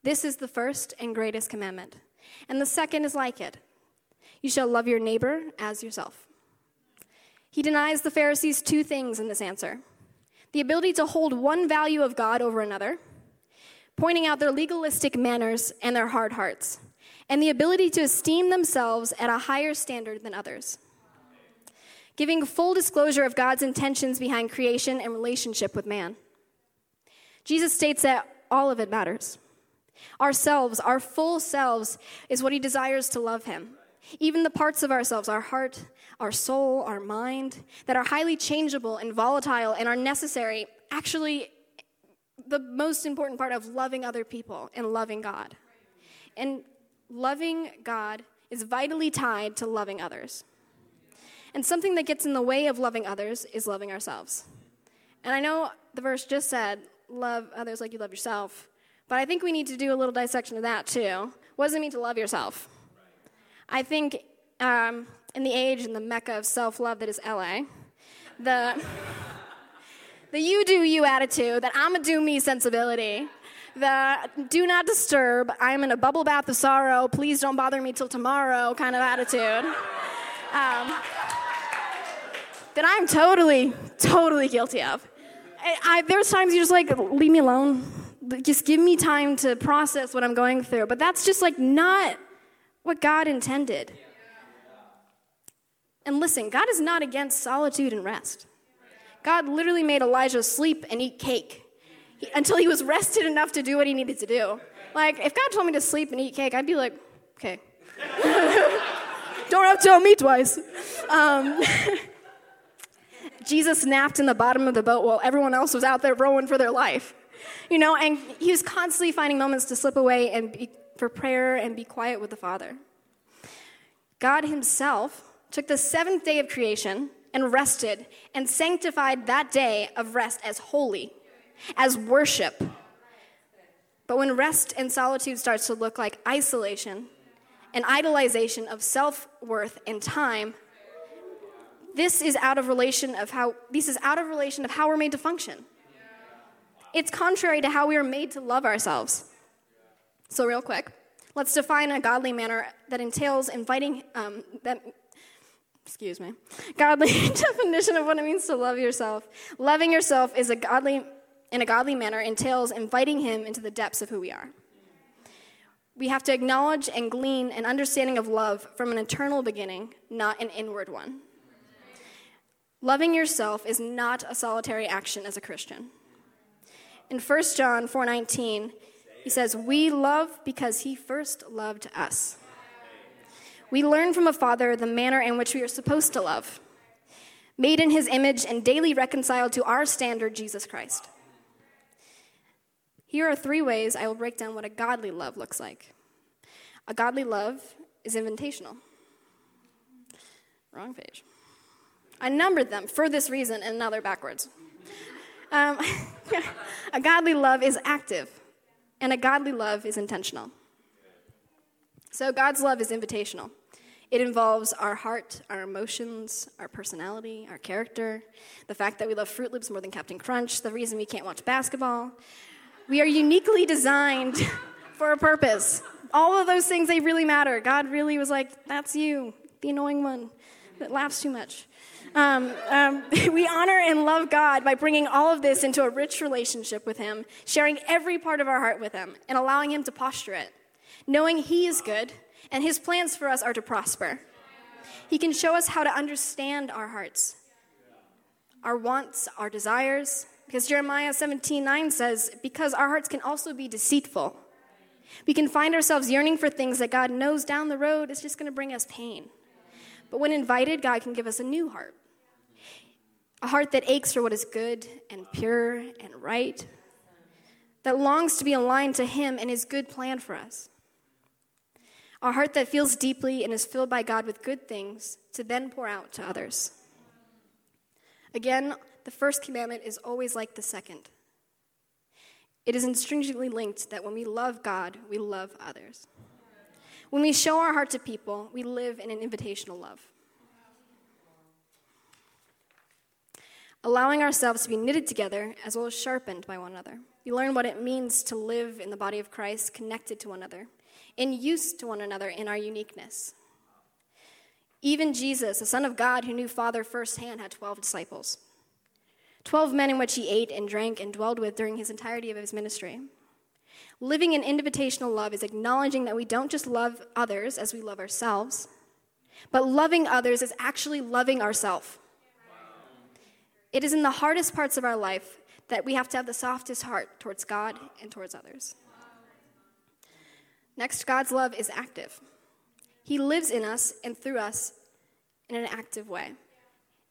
This is the first and greatest commandment. And the second is like it You shall love your neighbor as yourself. He denies the Pharisees two things in this answer the ability to hold one value of God over another, pointing out their legalistic manners and their hard hearts, and the ability to esteem themselves at a higher standard than others. Giving full disclosure of God's intentions behind creation and relationship with man. Jesus states that all of it matters. Ourselves, our full selves, is what he desires to love him. Even the parts of ourselves, our heart, our soul, our mind, that are highly changeable and volatile and are necessary, actually, the most important part of loving other people and loving God. And loving God is vitally tied to loving others. And something that gets in the way of loving others is loving ourselves. And I know the verse just said, love others like you love yourself. But I think we need to do a little dissection of that too. What does it mean to love yourself? I think um, in the age and the mecca of self love that is LA, the, the you do you attitude, that I'm a do me sensibility, the do not disturb, I'm in a bubble bath of sorrow, please don't bother me till tomorrow kind of attitude. Um, that I'm totally, totally guilty of. I, there's times you're just like, leave me alone. Just give me time to process what I'm going through. But that's just like not what God intended. And listen, God is not against solitude and rest. God literally made Elijah sleep and eat cake he, until he was rested enough to do what he needed to do. Like, if God told me to sleep and eat cake, I'd be like, okay. Don't have to tell me twice. Um, Jesus napped in the bottom of the boat while everyone else was out there rowing for their life. You know, and he was constantly finding moments to slip away and be, for prayer and be quiet with the Father. God Himself took the seventh day of creation and rested and sanctified that day of rest as holy, as worship. But when rest and solitude starts to look like isolation and idolization of self worth and time, this is out of relation of how this is out of relation of how we're made to function. It's contrary to how we are made to love ourselves. So, real quick, let's define a godly manner that entails inviting um, that excuse me, godly definition of what it means to love yourself. Loving yourself is a godly, in a godly manner entails inviting Him into the depths of who we are. We have to acknowledge and glean an understanding of love from an eternal beginning, not an inward one. Loving yourself is not a solitary action as a Christian. In 1 John 4:19, he says, "We love because he first loved us." We learn from a father the manner in which we are supposed to love, made in his image and daily reconciled to our standard, Jesus Christ. Here are three ways I will break down what a godly love looks like. A godly love is invitational. Wrong page. I numbered them for this reason and another backwards. Um, a godly love is active, and a godly love is intentional. So God's love is invitational. It involves our heart, our emotions, our personality, our character, the fact that we love Froot Loops more than Captain Crunch, the reason we can't watch basketball. We are uniquely designed for a purpose. All of those things, they really matter. God really was like, that's you, the annoying one that laughs too much. Um, um, we honor and love God by bringing all of this into a rich relationship with Him, sharing every part of our heart with Him, and allowing Him to posture it, knowing He is good and his plans for us are to prosper. He can show us how to understand our hearts, our wants, our desires, because Jeremiah 17 9 says, because our hearts can also be deceitful. We can find ourselves yearning for things that God knows down the road is just going to bring us pain. But when invited, God can give us a new heart a heart that aches for what is good and pure and right, that longs to be aligned to Him and His good plan for us a heart that feels deeply and is filled by God with good things to then pour out to others. Again, the first commandment is always like the second. It is intrinsically linked that when we love God, we love others. When we show our heart to people, we live in an invitational love. Allowing ourselves to be knitted together as well as sharpened by one another. We learn what it means to live in the body of Christ, connected to one another, in use to one another in our uniqueness. Even Jesus, the Son of God who knew Father firsthand, had 12 disciples. 12 men in which he ate and drank and dwelled with during his entirety of his ministry. Living in invitational love is acknowledging that we don't just love others as we love ourselves, but loving others is actually loving ourselves. It is in the hardest parts of our life that we have to have the softest heart towards God and towards others. Next, God's love is active. He lives in us and through us in an active way.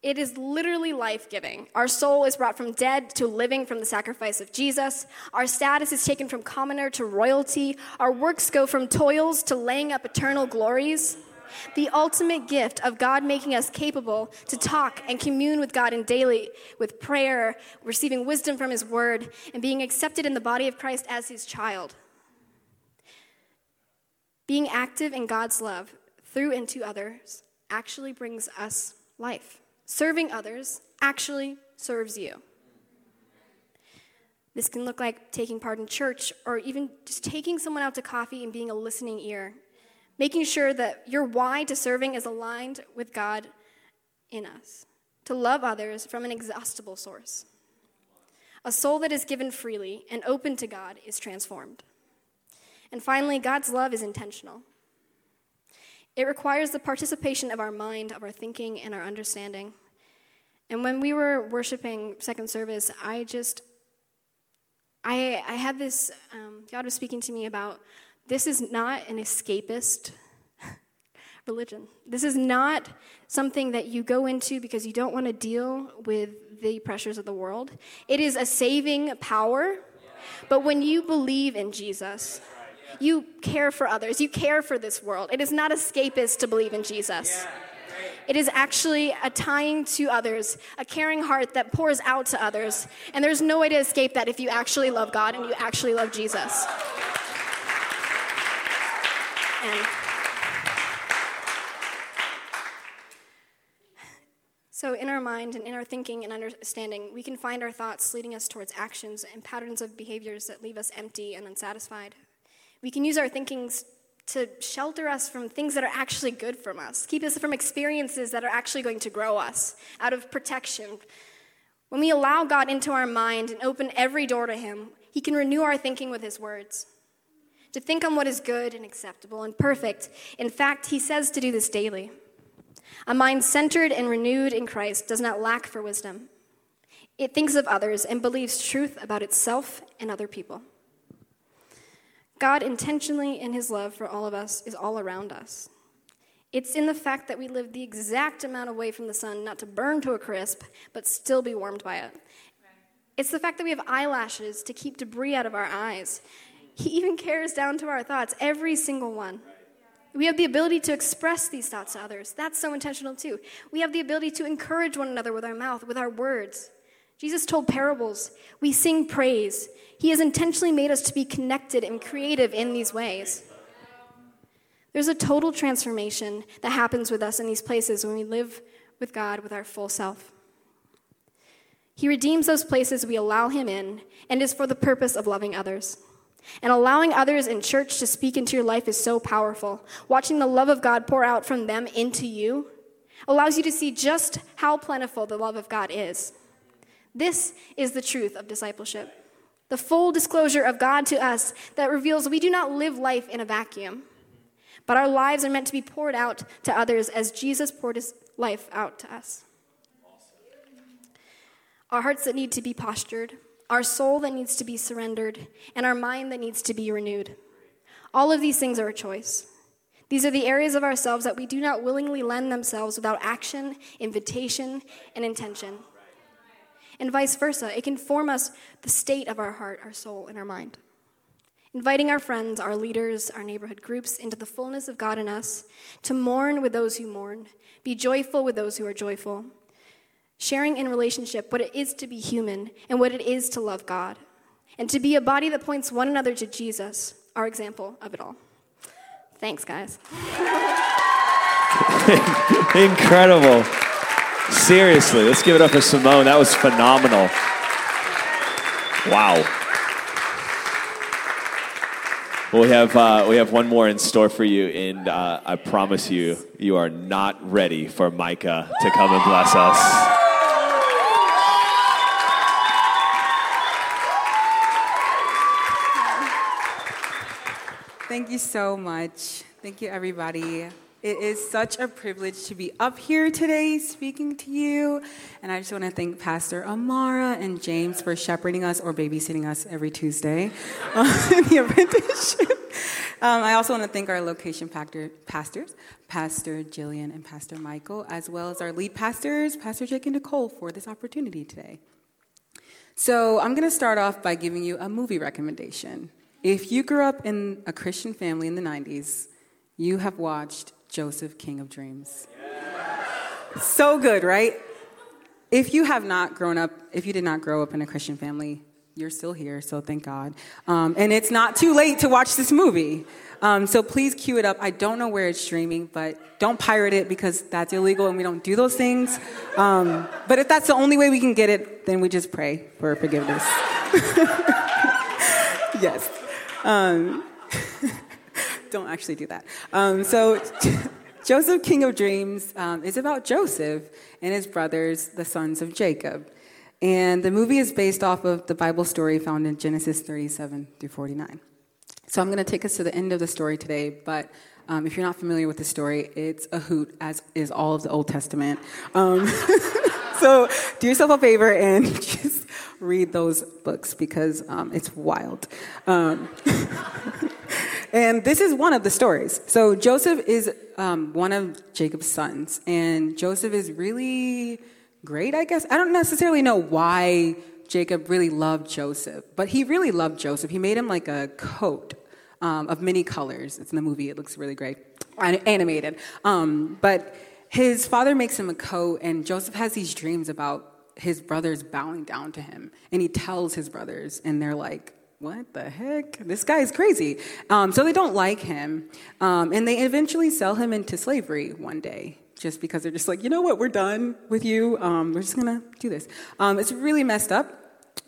It is literally life giving. Our soul is brought from dead to living from the sacrifice of Jesus. Our status is taken from commoner to royalty. Our works go from toils to laying up eternal glories. The ultimate gift of God making us capable to talk and commune with God in daily with prayer, receiving wisdom from His word, and being accepted in the body of Christ as His child. Being active in God's love through and to others actually brings us life. Serving others actually serves you. This can look like taking part in church or even just taking someone out to coffee and being a listening ear, making sure that your why to serving is aligned with God in us, to love others from an exhaustible source. A soul that is given freely and open to God is transformed. And finally, God's love is intentional. It requires the participation of our mind, of our thinking, and our understanding. And when we were worshiping second service, I just, I, I had this, um, God was speaking to me about this is not an escapist religion. This is not something that you go into because you don't want to deal with the pressures of the world. It is a saving power. But when you believe in Jesus, you care for others. You care for this world. It is not escapist to believe in Jesus. It is actually a tying to others, a caring heart that pours out to others. And there's no way to escape that if you actually love God and you actually love Jesus. And so, in our mind and in our thinking and understanding, we can find our thoughts leading us towards actions and patterns of behaviors that leave us empty and unsatisfied. We can use our thinkings to shelter us from things that are actually good from us, keep us from experiences that are actually going to grow us out of protection. When we allow God into our mind and open every door to Him, He can renew our thinking with His words. To think on what is good and acceptable and perfect. In fact, He says to do this daily. A mind centered and renewed in Christ does not lack for wisdom. It thinks of others and believes truth about itself and other people. God intentionally, in his love for all of us, is all around us. It's in the fact that we live the exact amount away from the sun, not to burn to a crisp, but still be warmed by it. It's the fact that we have eyelashes to keep debris out of our eyes. He even cares down to our thoughts, every single one. We have the ability to express these thoughts to others. That's so intentional, too. We have the ability to encourage one another with our mouth, with our words. Jesus told parables. We sing praise. He has intentionally made us to be connected and creative in these ways. There's a total transformation that happens with us in these places when we live with God with our full self. He redeems those places we allow Him in and is for the purpose of loving others. And allowing others in church to speak into your life is so powerful. Watching the love of God pour out from them into you allows you to see just how plentiful the love of God is. This is the truth of discipleship the full disclosure of God to us that reveals we do not live life in a vacuum, but our lives are meant to be poured out to others as Jesus poured his life out to us. Our hearts that need to be postured, our soul that needs to be surrendered, and our mind that needs to be renewed. All of these things are a choice. These are the areas of ourselves that we do not willingly lend themselves without action, invitation, and intention and vice versa. It can form us the state of our heart, our soul, and our mind. Inviting our friends, our leaders, our neighborhood groups into the fullness of God in us, to mourn with those who mourn, be joyful with those who are joyful, sharing in relationship what it is to be human and what it is to love God, and to be a body that points one another to Jesus, our example of it all. Thanks, guys. Incredible. Seriously, let's give it up for Simone. That was phenomenal. Wow. Well, we have uh, we have one more in store for you, and uh, I promise you, you are not ready for Micah to come and bless us. Thank you so much. Thank you, everybody. It is such a privilege to be up here today speaking to you. And I just want to thank Pastor Amara and James for shepherding us or babysitting us every Tuesday in the apprenticeship. Um, I also want to thank our location pastor, pastors, Pastor Jillian and Pastor Michael, as well as our lead pastors, Pastor Jake and Nicole, for this opportunity today. So I'm going to start off by giving you a movie recommendation. If you grew up in a Christian family in the 90s, you have watched Joseph, King of Dreams. So good, right? If you have not grown up, if you did not grow up in a Christian family, you're still here, so thank God. Um, and it's not too late to watch this movie. Um, so please cue it up. I don't know where it's streaming, but don't pirate it because that's illegal and we don't do those things. Um, but if that's the only way we can get it, then we just pray for forgiveness. yes. Um, don't actually do that. Um, so, Joseph, King of Dreams, um, is about Joseph and his brothers, the sons of Jacob. And the movie is based off of the Bible story found in Genesis 37 through 49. So, I'm going to take us to the end of the story today, but um, if you're not familiar with the story, it's a hoot, as is all of the Old Testament. Um, so, do yourself a favor and read those books because um, it's wild. Um, And this is one of the stories. So Joseph is um, one of Jacob's sons, and Joseph is really great, I guess. I don't necessarily know why Jacob really loved Joseph, but he really loved Joseph. He made him like a coat um, of many colors. It's in the movie, it looks really great, animated. Um, but his father makes him a coat, and Joseph has these dreams about his brothers bowing down to him. And he tells his brothers, and they're like, what the heck? This guy is crazy. Um, so they don't like him. Um, and they eventually sell him into slavery one day just because they're just like, you know what, we're done with you. Um, we're just going to do this. Um, it's really messed up.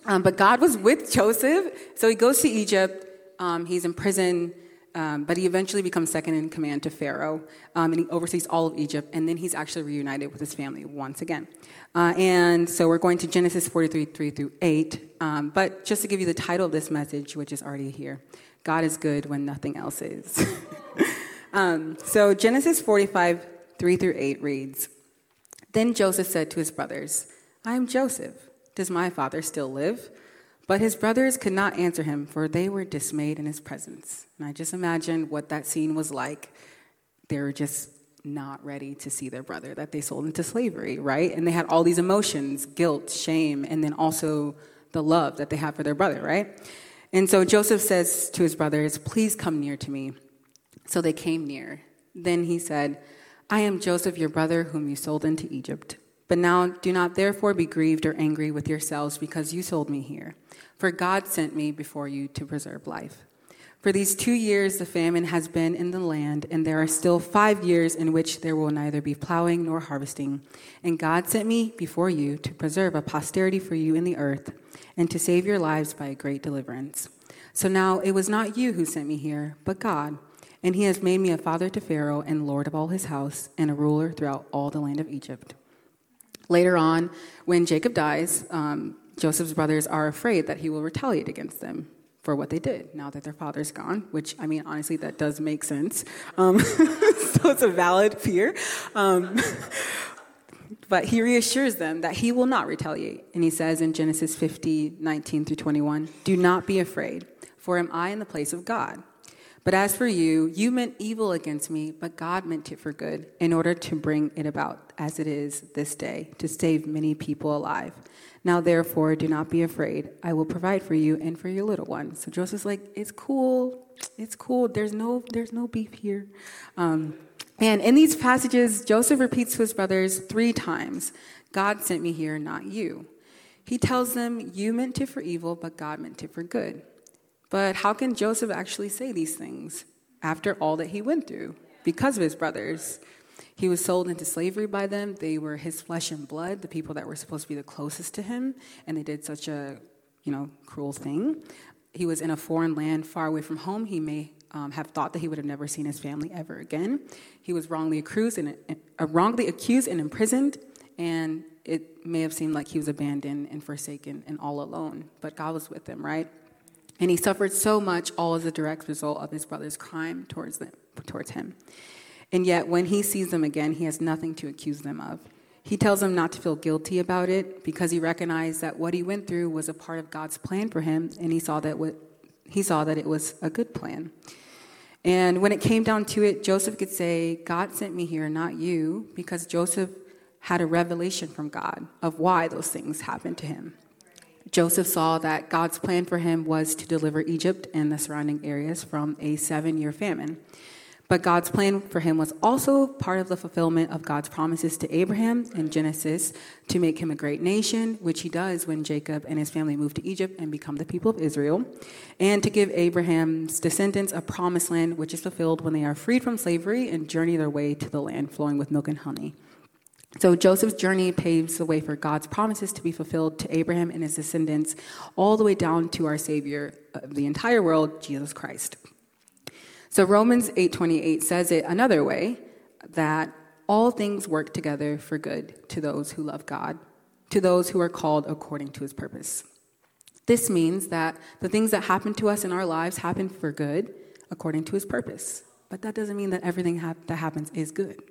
Um, but God was with Joseph. So he goes to Egypt. Um, he's in prison. Um, but he eventually becomes second in command to Pharaoh, um, and he oversees all of Egypt, and then he's actually reunited with his family once again. Uh, and so we're going to Genesis 43, 3 through 8. Um, but just to give you the title of this message, which is already here God is good when nothing else is. Um, so Genesis 45, 3 through 8 reads Then Joseph said to his brothers, I am Joseph. Does my father still live? But his brothers could not answer him, for they were dismayed in his presence. And I just imagine what that scene was like. They were just not ready to see their brother that they sold into slavery, right? And they had all these emotions guilt, shame, and then also the love that they have for their brother, right? And so Joseph says to his brothers, Please come near to me. So they came near. Then he said, I am Joseph, your brother, whom you sold into Egypt. But now do not therefore be grieved or angry with yourselves because you sold me here. For God sent me before you to preserve life. For these two years the famine has been in the land, and there are still five years in which there will neither be plowing nor harvesting. And God sent me before you to preserve a posterity for you in the earth, and to save your lives by a great deliverance. So now it was not you who sent me here, but God. And he has made me a father to Pharaoh and lord of all his house, and a ruler throughout all the land of Egypt. Later on, when Jacob dies, um, Joseph's brothers are afraid that he will retaliate against them for what they did now that their father's gone, which, I mean, honestly, that does make sense. Um, so it's a valid fear. Um, but he reassures them that he will not retaliate. And he says in Genesis 50, 19 through 21, Do not be afraid, for am I in the place of God? But as for you, you meant evil against me, but God meant it for good, in order to bring it about as it is this day, to save many people alive. Now, therefore, do not be afraid. I will provide for you and for your little one. So Joseph's like, it's cool. It's cool. There's no, there's no beef here. Um, and in these passages, Joseph repeats to his brothers three times God sent me here, not you. He tells them, You meant it for evil, but God meant it for good. But how can Joseph actually say these things after all that he went through because of his brothers? He was sold into slavery by them. They were his flesh and blood, the people that were supposed to be the closest to him, and they did such a, you know, cruel thing. He was in a foreign land, far away from home. He may um, have thought that he would have never seen his family ever again. He was wrongly accused and uh, wrongly accused and imprisoned, and it may have seemed like he was abandoned and forsaken and all alone. But God was with him, right? And he suffered so much, all as a direct result of his brother's crime towards them, towards him. And yet, when he sees them again, he has nothing to accuse them of. He tells them not to feel guilty about it because he recognized that what he went through was a part of God's plan for him, and he saw that what, he saw that it was a good plan. And when it came down to it, Joseph could say, God sent me here, not you, because Joseph had a revelation from God of why those things happened to him. Joseph saw that God's plan for him was to deliver Egypt and the surrounding areas from a seven year famine. But God's plan for him was also part of the fulfillment of God's promises to Abraham in Genesis to make him a great nation, which he does when Jacob and his family move to Egypt and become the people of Israel, and to give Abraham's descendants a promised land, which is fulfilled when they are freed from slavery and journey their way to the land flowing with milk and honey. So Joseph's journey paves the way for God's promises to be fulfilled to Abraham and his descendants, all the way down to our Savior of the entire world, Jesus Christ. So Romans 8:28 says it another way that all things work together for good to those who love God, to those who are called according to his purpose. This means that the things that happen to us in our lives happen for good according to his purpose. But that doesn't mean that everything that happens is good.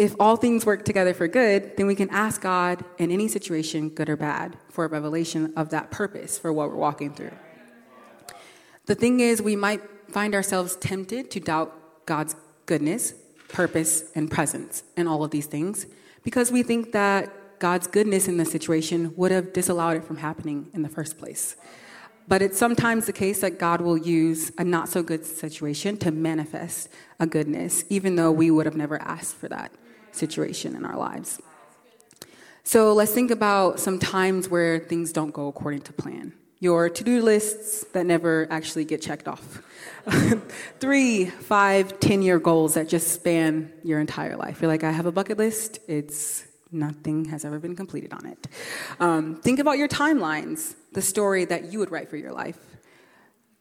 If all things work together for good, then we can ask God in any situation, good or bad, for a revelation of that purpose for what we're walking through. The thing is, we might find ourselves tempted to doubt God's goodness, purpose, and presence in all of these things because we think that God's goodness in the situation would have disallowed it from happening in the first place. But it's sometimes the case that God will use a not so good situation to manifest a goodness, even though we would have never asked for that situation in our lives. So let's think about some times where things don't go according to plan your to do lists that never actually get checked off. Three, five, ten year goals that just span your entire life. You're like, I have a bucket list, it's nothing has ever been completed on it. Um, think about your timelines, the story that you would write for your life.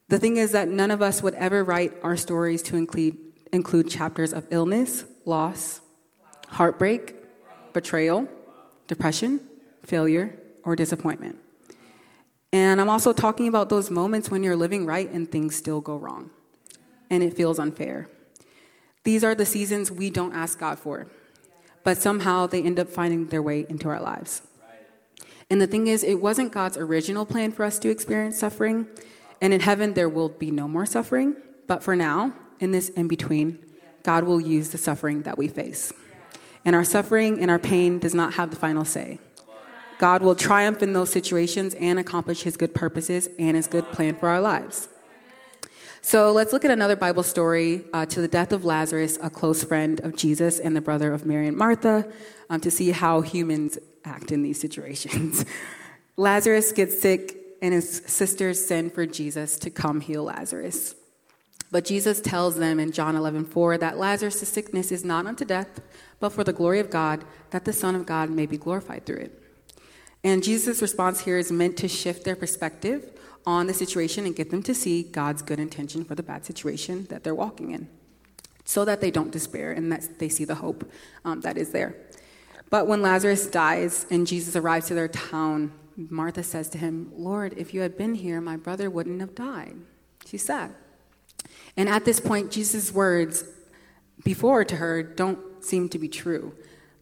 The thing is that none of us would ever write our stories to include, include chapters of illness, loss, heartbreak, betrayal, depression, failure, or disappointment. And I'm also talking about those moments when you're living right and things still go wrong and it feels unfair. These are the seasons we don't ask God for, but somehow they end up finding their way into our lives. And the thing is, it wasn't God's original plan for us to experience suffering. And in heaven, there will be no more suffering. But for now, in this in between, God will use the suffering that we face. And our suffering and our pain does not have the final say. God will triumph in those situations and accomplish his good purposes and his good plan for our lives. So let's look at another Bible story uh, to the death of Lazarus, a close friend of Jesus and the brother of Mary and Martha, um, to see how humans act in these situations. Lazarus gets sick, and his sisters send for Jesus to come heal Lazarus. But Jesus tells them in John 11, 4 that Lazarus' sickness is not unto death, but for the glory of God, that the Son of God may be glorified through it. And Jesus' response here is meant to shift their perspective on the situation and get them to see God's good intention for the bad situation that they're walking in so that they don't despair and that they see the hope um, that is there. But when Lazarus dies and Jesus arrives to their town, Martha says to him, Lord, if you had been here, my brother wouldn't have died. She's sad. And at this point, Jesus' words before to her don't seem to be true.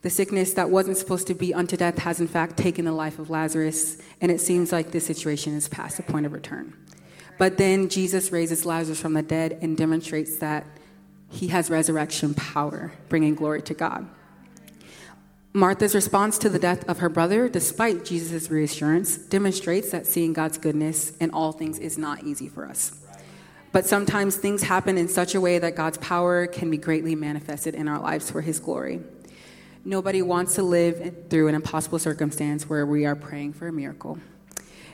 The sickness that wasn't supposed to be unto death has, in fact, taken the life of Lazarus, and it seems like this situation is past the point of return. But then Jesus raises Lazarus from the dead and demonstrates that he has resurrection power, bringing glory to God. Martha's response to the death of her brother, despite Jesus' reassurance, demonstrates that seeing God's goodness in all things is not easy for us. But sometimes things happen in such a way that God's power can be greatly manifested in our lives for his glory. Nobody wants to live through an impossible circumstance where we are praying for a miracle.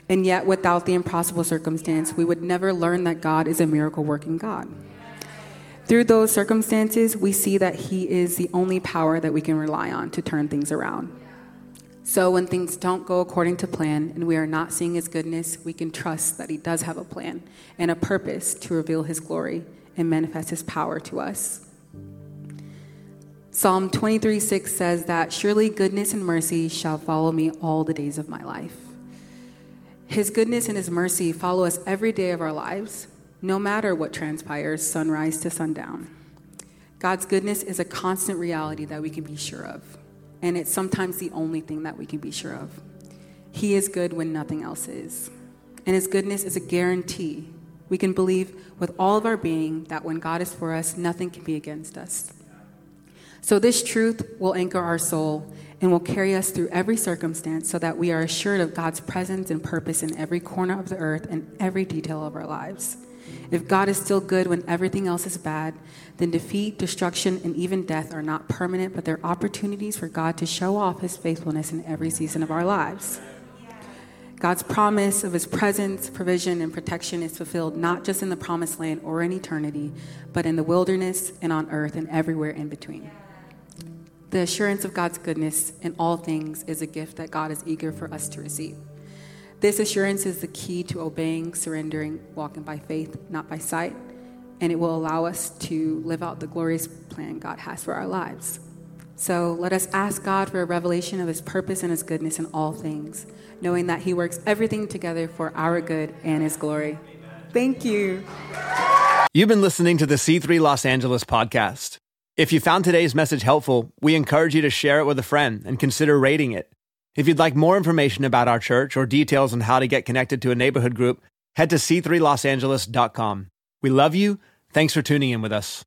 And yet, without the impossible circumstance, we would never learn that God is a miracle working God. Through those circumstances, we see that He is the only power that we can rely on to turn things around. So when things don't go according to plan and we are not seeing His goodness, we can trust that He does have a plan and a purpose to reveal His glory and manifest His power to us. Psalm 23 6 says that surely goodness and mercy shall follow me all the days of my life. His goodness and His mercy follow us every day of our lives, no matter what transpires, sunrise to sundown. God's goodness is a constant reality that we can be sure of, and it's sometimes the only thing that we can be sure of. He is good when nothing else is, and His goodness is a guarantee. We can believe with all of our being that when God is for us, nothing can be against us. So, this truth will anchor our soul and will carry us through every circumstance so that we are assured of God's presence and purpose in every corner of the earth and every detail of our lives. If God is still good when everything else is bad, then defeat, destruction, and even death are not permanent, but they're opportunities for God to show off his faithfulness in every season of our lives. God's promise of his presence, provision, and protection is fulfilled not just in the promised land or in eternity, but in the wilderness and on earth and everywhere in between. The assurance of God's goodness in all things is a gift that God is eager for us to receive. This assurance is the key to obeying, surrendering, walking by faith, not by sight, and it will allow us to live out the glorious plan God has for our lives. So let us ask God for a revelation of his purpose and his goodness in all things, knowing that he works everything together for our good and his glory. Thank you. You've been listening to the C3 Los Angeles podcast. If you found today's message helpful, we encourage you to share it with a friend and consider rating it. If you'd like more information about our church or details on how to get connected to a neighborhood group, head to c3losangeles.com. We love you. Thanks for tuning in with us.